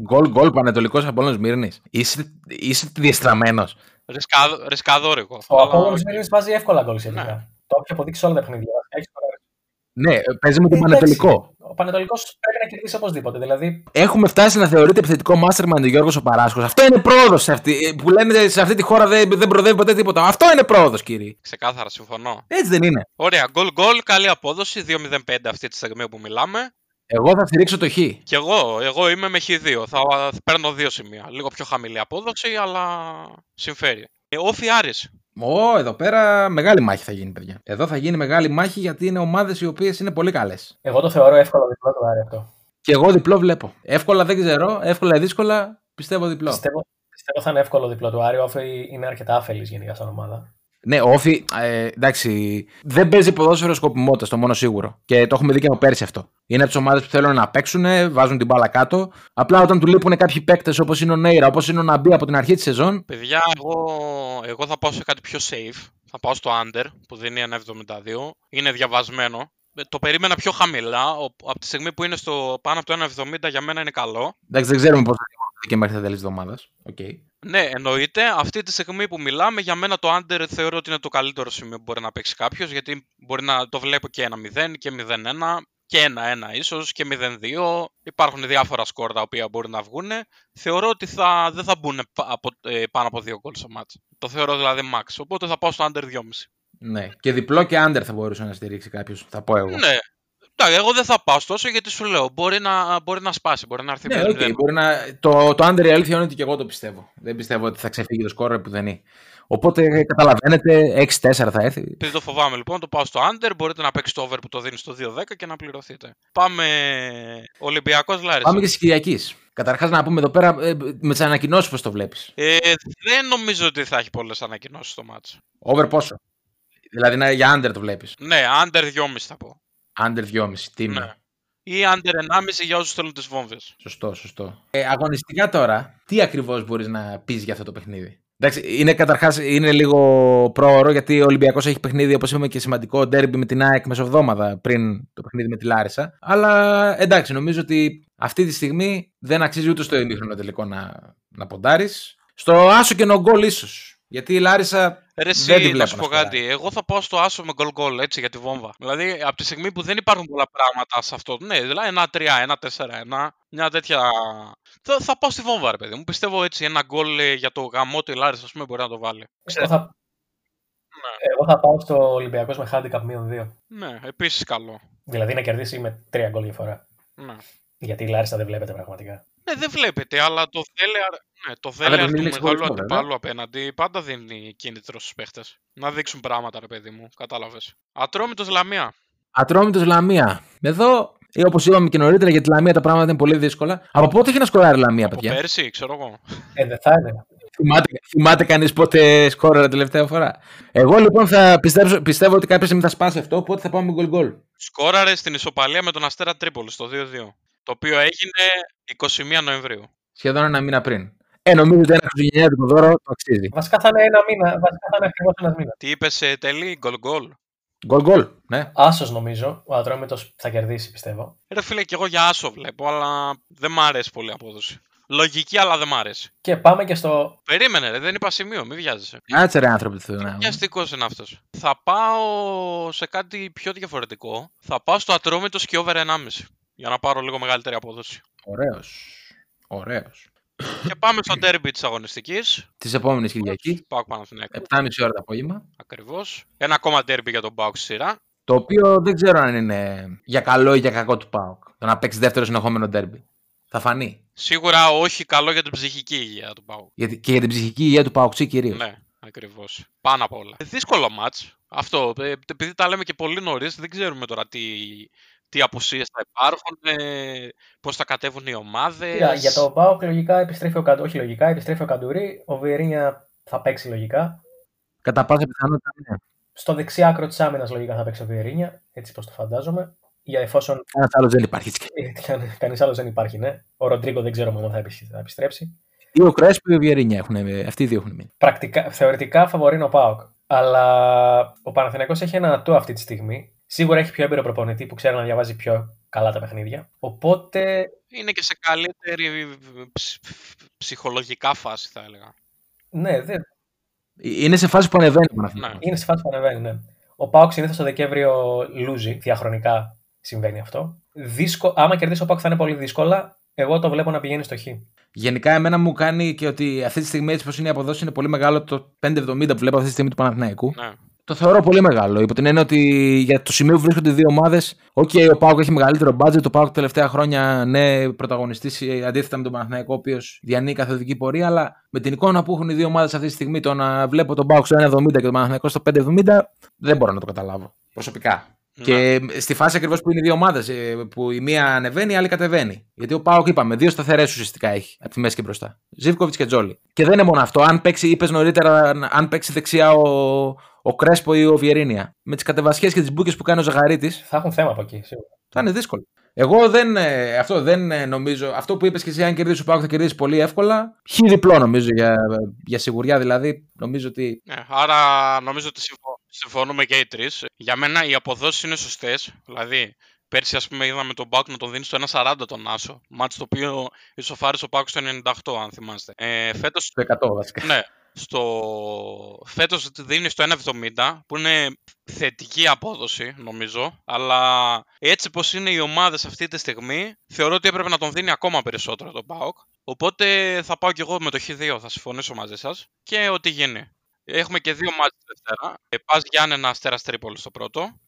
Γκολ γκολ Πανετολικός Απόλλωνας Μύρνης. Είσαι, είσαι διεστραμμένος. Ρισκάδο, ρισκαδόρικο. Ο Απόλλωνας Μύρνης βάζει εύκολα γκολ σχετικά. Ναι. Το έχει αποδείξει όλα τα παιχνίδια. Έχει σκοράρει. Ναι, παίζει με τον Ε, Πανετολικό. εντάξει, Ο Πανετολικός πρέπει να κερδίσει οπωσδήποτε. Δηλαδή, Έχουμε φτάσει να θεωρείται επιθετικό mastermind ο Γιώργος ο Παράσκο. Αυτό είναι πρόοδος σε αυτή. Που λένε σε αυτή τη χώρα δεν, δεν προοδεύει ποτέ τίποτα. Αυτό είναι πρόοδος, κύριε. Ξεκάθαρα, συμφωνώ. Έτσι δεν είναι. Ωραία, goal goal, καλή απόδοση, 2-0-5 αυτή τη στιγμή που μιλάμε. Εγώ θα στηρίξω το Χ. Και εγώ, εγώ είμαι με χ2. Θα παίρνω δύο σημεία. Λίγο πιο χαμηλή απόδοση, αλλά συμφέρει. Ε, Όφι Άρης. Ω, εδώ πέρα μεγάλη μάχη θα γίνει, παιδιά. Εδώ θα γίνει μεγάλη μάχη γιατί είναι ομάδες οι οποίες είναι πολύ καλές. εγώ το θεωρώ εύκολο διπλό το Άρη αυτό. Και εγώ διπλό βλέπω. Εύκολα δεν ξέρω, εύκολα ή δύσκολα πιστεύω διπλό. Πιστεύω, πιστεύω θα είναι εύκολο διπλό του Άρη. Ο Όφη είναι αρκετά άφελη γενικά σαν ομάδα. Ναι, ο Όφη, ε, εντάξει, δεν παίζει ποδόσφαιρο σκοπιμότητας, το μόνο σίγουρο. Και το έχουμε δει και από πέρσι αυτό. Είναι από τις ομάδες που θέλουν να παίξουν, βάζουν την μπάλα κάτω. Απλά όταν του λείπουν κάποιοι παίκτες όπως είναι ο Νέιρα, όπως είναι ο Ναμπί από την αρχή της σεζόν. Παιδιά, εγώ, εγώ θα πάω σε κάτι πιο safe. Θα πάω στο under που δίνει 1,72. Είναι διαβασμένο. Ε, Το περίμενα πιο χαμηλά. Ο- Από τη στιγμή που είναι στο πάνω από το 1,70 για μένα είναι καλό. Εντάξει, δεν ξέρουμε πώς θα δημιουργηθεί και μέχρι τα τέλη της εβδομάδας. Okay. Ναι, εννοείται. Αυτή τη στιγμή που μιλάμε, για μένα το under θεωρώ ότι είναι το καλύτερο σημείο που μπορεί να παίξει κάποιος. Γιατί μπορεί να το βλέπω και 1-0 και 0-1 και 1-1 ίσως και 0-2. Υπάρχουν διάφορα σκορ τα οποία μπορεί να βγουν. Θεωρώ ότι θα, δεν θα μπουν πα- από, ε, πάνω από δύο γκολ στο μάτς. Το θεωρώ δηλαδή max. Οπότε θα πάω στο under 2,5. Ναι. Και διπλό και under θα μπορούσε να στηρίξει κάποιος, θα πω εγώ. Ναι. Εντάξει, εγώ δεν θα πάω τόσο γιατί σου λέω μπορεί να, μπορεί να σπάσει, μπορεί να έρθει Ναι, 0-0. οκ, μπορεί να... το, το under η αλήθεια είναι ότι και εγώ το πιστεύω. Δεν πιστεύω ότι θα ξεφύγει το σκόρ που δεν είναι. Οπότε ε, καταλαβαίνετε, 6-4 θα έρθει. Επειδή το φοβάμαι λοιπόν, το πάω στο under. Μπορείτε να παίξει το over που το δίνεις στο 2-10 και να πληρωθείτε. Πάμε Ολυμπιακός Λάρισα. Πάμε και στις Κυριακής. Καταρχάς να πούμε εδώ πέρα ε, με τις ανακοινώσεις πώς το βλέπεις. Ε, δεν νομίζω ότι θα έχει πολλές ανακοινώσεις στο μάτς. Over πόσο; Δηλαδή να, για under το βλέπεις. Ναι, under 2,5 θα πω. Under 2,5. Τίμιο. Ναι. Ή under 1,5 για όσους θέλουν τις βόμβες. Σωστό, σωστό. Ε, αγωνιστικά τώρα, τι ακριβώς μπορείς να πεις για αυτό το παιχνίδι; Εντάξει, είναι καταρχάς είναι λίγο πρόωρο γιατί ο Ολυμπιακός έχει παιχνίδι, όπως είπαμε, και σημαντικό ντέρμπι με την ΑΕΚ μεσοβδόμαδα πριν το παιχνίδι με τη Λάρισα. Αλλά εντάξει, νομίζω ότι αυτή τη στιγμή δεν αξίζει ούτε στο ημίχρονο τελικό να, να ποντάρεις. Στο άσο και νογκόλ ίσως. Γιατί η Λάρισα Ρε δεν τη εσύ, να βλέπω σου να πω σκοράρει. κάτι. Εγώ θα πάω στο άσο με γκολ γκολ έτσι για τη βόμβα. Δηλαδή, από τη στιγμή που δεν υπάρχουν πολλά πράγματα σε αυτό. Ναι, δηλαδή ένα 3, ένα 4, 1, μια τέτοια. Θα, θα πάω στη βόμβα, ρε παιδί μου. Πιστεύω έτσι ένα γκολ ε, για το γαμό του Λάρης, ας πούμε, μπορεί να το βάλει. Εγώ θα, εγώ θα πάω στο Ολυμπιακός με handicap μείον 2. Ναι, επίσης καλό. Δηλαδή να κερδίσει με 3 γκολ διαφορά. Ναι. Γιατί η Λάρισα δεν βλέπετε πραγματικά. Ναι, δεν βλέπετε, αλλά το δέλεαρ, ναι, το Αλλά δέλεαρ δεν του είναι μεγάλου εξοπλισμό, βέβαια. αντιπάλου απέναντι πάντα δίνει κίνητρος στους παίχτες. Να δείξουν πράγματα, ρε παιδί μου. Κατάλαβες. Ατρόμητος Λαμία. Ατρόμητος Λαμία. Εδώ, όπως είπαμε και νωρίτερα, για τη Λαμία τα πράγματα είναι πολύ δύσκολα. Από πότε έχει να σκοράρει η Λαμία, Από παιδιά; πέρσι, ξέρω εγώ. Ε, δεν θα είναι. Θυμάται, θυμάται κανείς πότε σκόραρε τελευταία φορά; Εγώ λοιπόν θα πιστέψω, πιστεύω ότι κάποια στιγμή θα σπάσει αυτό, οπότε θα πάμε γκολ γκολ. Σκόραρε στην ισοπαλία με τον Αστέρα Τρίπολη το 2-2. Το οποίο έγινε 21 Νοεμβρίου. Σχεδόν ένα μήνα πριν. Ε, νομίζω ότι ένα χριστουγεννιάτικο δώρο το αξίζει. Βασικά θα είναι ένα μήνα. Βασικά θα είναι ακριβώς ένας μήνας. Τι είπες σε τέλει, γκολ γκολ. Γκολ γκολ, ναι. Άσος νομίζω. Ο Ατρόμητο θα κερδίσει πιστεύω. Ρε φίλε, και εγώ για άσο βλέπω, αλλά δεν μ' αρέσει πολύ η απόδοση. Λογική, αλλά δεν μ' άρεσε. Και πάμε και στο. Περίμενε, ρε, δεν είπα σημείο, μην βιάζεσαι. Κάτσε ρε άνθρωποι του Θεού. Βιαστικός είναι αυτός. Θα πάω σε κάτι πιο διαφορετικό. Θα πάω στο ατρόμητος και over 1,5. Για να πάρω λίγο μεγαλύτερη απόδοση. Ωραίος. Ωραίος. και πάμε στο derby της αγωνιστικής. Τη επόμενη Κυριακή. Πάω Παναθηναϊκό. 7.30 ώρα το απόγευμα. Ακριβώς. Ένα ακόμα derby για τον Πάουκ στη σειρά. Το οποίο δεν ξέρω αν είναι για καλό ή για κακό του Πάουκ. Το να παίξει δεύτερο συνεχόμενο derby. Θα φανεί. Σίγουρα όχι καλό για την ψυχική υγεία του Πάουκ. Γιατί, και για την ψυχική υγεία του Πάουκ κυρίως. Ναι, ακριβώς. Πάνω απ' όλα. Δύσκολο μάτς. Αυτό. ε, Επειδή τα λέμε και πολύ νωρίς, δεν ξέρουμε τώρα τι, τι απουσίες θα υπάρχουν, ε, πώς θα κατέβουν οι ομάδες. Κοίτα, για το Πάοκ λογικά επιστρέφει ο Καντουρί. Όχι λογικά, επιστρέφει ο Καντουρί. Ο Βιερίνια θα παίξει λογικά. Κατά πάσα πιθανότητα ναι. Στο δεξί άκρο της άμυνας λογικά θα παίξει ο Βιερίνια. Έτσι πώ το φαντάζομαι. Για εφόσον. Ένα άλλος δεν υπάρχει. Κανείς άλλος δεν υπάρχει, ναι. Ο Ροντρίγκο δεν ξέρουμε αν θα επι- θα επιστρέψει. Ή ο Κρέσπο ή ο Βιερίνια έχουν, αυτοί οι δύο έχουν μείνει. Πρακτικά, θεωρητικά φαβορεί είναι ο Πάοκ. Αλλά ο Παναθηναϊκός έχει ένα ατού αυτή τη στιγμή. Σίγουρα έχει πιο έμπειρο προπονητή που ξέρει να διαβάζει πιο καλά τα παιχνίδια. Οπότε Είναι και σε καλύτερη ψ- ψυχολογικά φάση, θα έλεγα. ναι, δεν, Είναι σε φάση που ανεβαίνει ο Παναθηναϊκός. Ναι. είναι σε φάση που ανεβαίνει. Ναι. Ο Πάοκ συνήθως το Δεκέμβριο λούζει. Διαχρονικά συμβαίνει αυτό. Δύσκο... Άμα κερδίσει ο Πάοκ θα είναι πολύ δύσκολα. Εγώ το βλέπω να πηγαίνει στο Χ. Γενικά, εμένα μου κάνει και ότι αυτή τη στιγμή, έτσι πώ είναι η αποδόση, είναι πολύ μεγάλο το 5,70 που βλέπω αυτή τη στιγμή του Παναθηναϊκού. Ναι. Το θεωρώ πολύ μεγάλο. Υπό την έννοια ότι για το σημείο που βρίσκονται οι δύο ομάδες, OK, ο Πάουκ έχει μεγαλύτερο budget. Ο Πάουκ τα τελευταία χρόνια, ναι, πρωταγωνιστής αντίθετα με τον Παναθηναϊκό, ο οποίος διανύει καθοδική πορεία. Αλλά με την εικόνα που έχουν οι δύο ομάδες αυτή τη στιγμή, το να βλέπω τον Πάουκ στο 1,70 και τον Παναθηναϊκό στο 5,70, δεν μπορώ να το καταλάβω. Προσωπικά. Ναι. Και στη φάση ακριβώς που είναι οι δύο ομάδες, που η μία ανεβαίνει, η άλλη κατεβαίνει. Γιατί ο Πάοκ, είπαμε, δύο σταθερές ουσιαστικά έχει από τη μέση και μπροστά. Ζήβκοβιτ και Τζόλι. Και δεν είναι μόνο αυτό. Αν παίξει, είπες νωρίτερα, αν παίξει δεξιά ο, ο Κρέσπο ή ο Βιερίνια. Με τις κατεβασιές και τις μπουκε που κάνει ο Ζαγαρίτη, Θα έχουν θέμα από εκεί, σίγουρα. θα είναι δύσκολο. Εγώ δεν, ε, αυτό δεν ε, νομίζω. Αυτό που είπες και εσύ, αν κερδίσει ο Πάοκ, θα κερδίσει πολύ εύκολα. Χι διπλό νομίζω για, για σιγουριά δηλαδή. Νομίζω ότι. Ναι, άρα νομίζω ότι συμφω- συμφωνούμε και οι τρεις. Για μένα οι αποδόσεις είναι σωστές. Δηλαδή, πέρσι, ας πούμε, είδαμε τον Πάουκ να τον δίνει στο 1,40 τον Άσο. Μάτς το οποίο ισοφάρισε ο Πάουκ στο 98, αν θυμάστε. Ε, φέτος, Στο 100 βασικά. ναι, στο... φέτος τη δίνει στο 1,70 που είναι θετική απόδοση νομίζω αλλά έτσι πως είναι οι ομάδες αυτή τη στιγμή θεωρώ ότι έπρεπε να τον δίνει ακόμα περισσότερο τον ΠΑΟΚ οπότε θα πάω κι εγώ με το Χ2 θα συμφωνήσω μαζί σας και ό,τι γίνει. Έχουμε και δύο μάτια τη Δευτέρα. Ε, Πας Γιάννενα Αστέρα Τρίπολη στο πρώτο.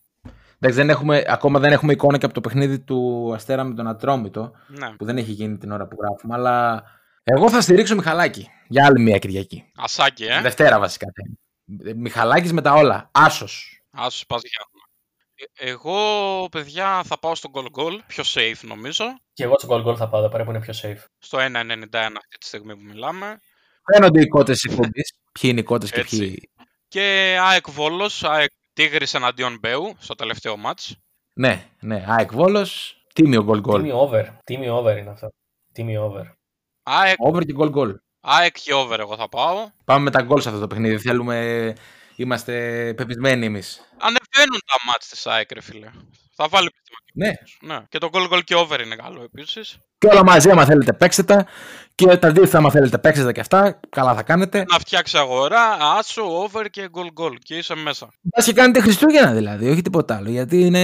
Εντάξει, δεν έχουμε, ακόμα δεν έχουμε εικόνα και από το παιχνίδι του Αστέρα με τον Ατρόμητο. Ναι. που δεν έχει γίνει την ώρα που γράφουμε, αλλά εγώ θα στηρίξω Μιχαλάκη για άλλη μια Κυριακή. Ασάκι, ε. Δευτέρα βασικά. Μιχαλάκης με τα όλα. Άσος. Άσος πας Γιάννενα. Ε, Εγώ, παιδιά, θα πάω στο goal goal. Πιο safe νομίζω. Και εγώ στο goal goal θα πάω εδώ πέρα που είναι πιο safe. Στο 1.91 αυτή τη στιγμή που μιλάμε. Φαίνονται οι κότε της εκπομπής. Ποιοι είναι οι κότε και Έτσι. ποιοι. Και ΑΕΚ Βόλος, ΑΕΚ Τίγρης εναντίον Μπέου στο τελευταίο μάτς. Ναι, ναι. ΑΕΚ Βόλος. Τίμιο γκολ γκολ. Τίμιο over. Τίμιο over είναι αυτό. Τίμιο over. ΑΕΚ, Over και γκολ γκολ. ΑΕΚ και over εγώ θα πάω. Πάμε με τα γκολ σε αυτό το παιχνίδι. Θέλουμε. Είμαστε πεπισμένοι εμείς. Ανεβαίνουν τα μάτς της ΑΕΚ, ρε φίλε. Θα βάλει πίστημα. Ναι. Ναι. Και το goal goal και over είναι καλό επίσης. Και όλα μαζί, άμα θέλετε, παίξτε τα. Και τα αντίθετα, άμα θέλετε, παίξτε τα και αυτά. Καλά θα κάνετε. Να φτιάξει αγορά, άσο, over και goal goal. Και είσαι μέσα. Μπας και κάνετε Χριστούγεννα δηλαδή, όχι τίποτα άλλο. Γιατί είναι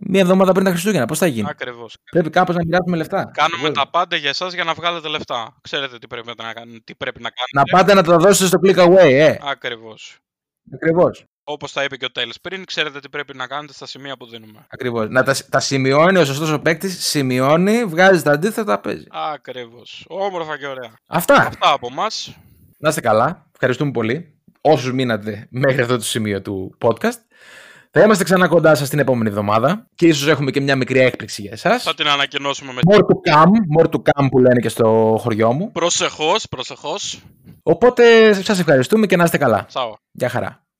μία εβδομάδα πριν τα Χριστούγεννα. Πώς θα γίνει; Ακριβώς. Πρέπει κάπως να μοιράσουμε λεφτά. Κάνουμε Εγώ- τα πάντα για εσάς για να βγάλετε λεφτά. Ξέρετε τι πρέπει να, κάνετε, τι πρέπει να Να κάνετε. πάτε να τα δώσετε στο click away, ε. Ακριβώς. Ακριβώς. Όπως τα είπε και ο Τέλης πριν, ξέρετε τι πρέπει να κάνετε στα σημεία που δίνουμε. Ακριβώς. Να τα, τα σημειώνει ο σωστός ο παίκτης, σημειώνει, βγάζει τα αντίθετα, παίζει. Ακριβώς. Όμορφα και ωραία. Αυτά. Αυτά από εμάς. Να είστε καλά. Ευχαριστούμε πολύ. Όσους μείνατε μέχρι αυτό το σημείο του podcast. Θα είμαστε ξανά κοντά σας την επόμενη εβδομάδα και ίσως έχουμε και μια μικρή έκπληξη για εσάς. Θα την ανακοινώσουμε με More to come, more to come που λένε και στο χωριό μου. προσεχώς, προσεχώς. Οπότε σας ευχαριστούμε και να είστε καλά. Τσάω. Γεια χαρά.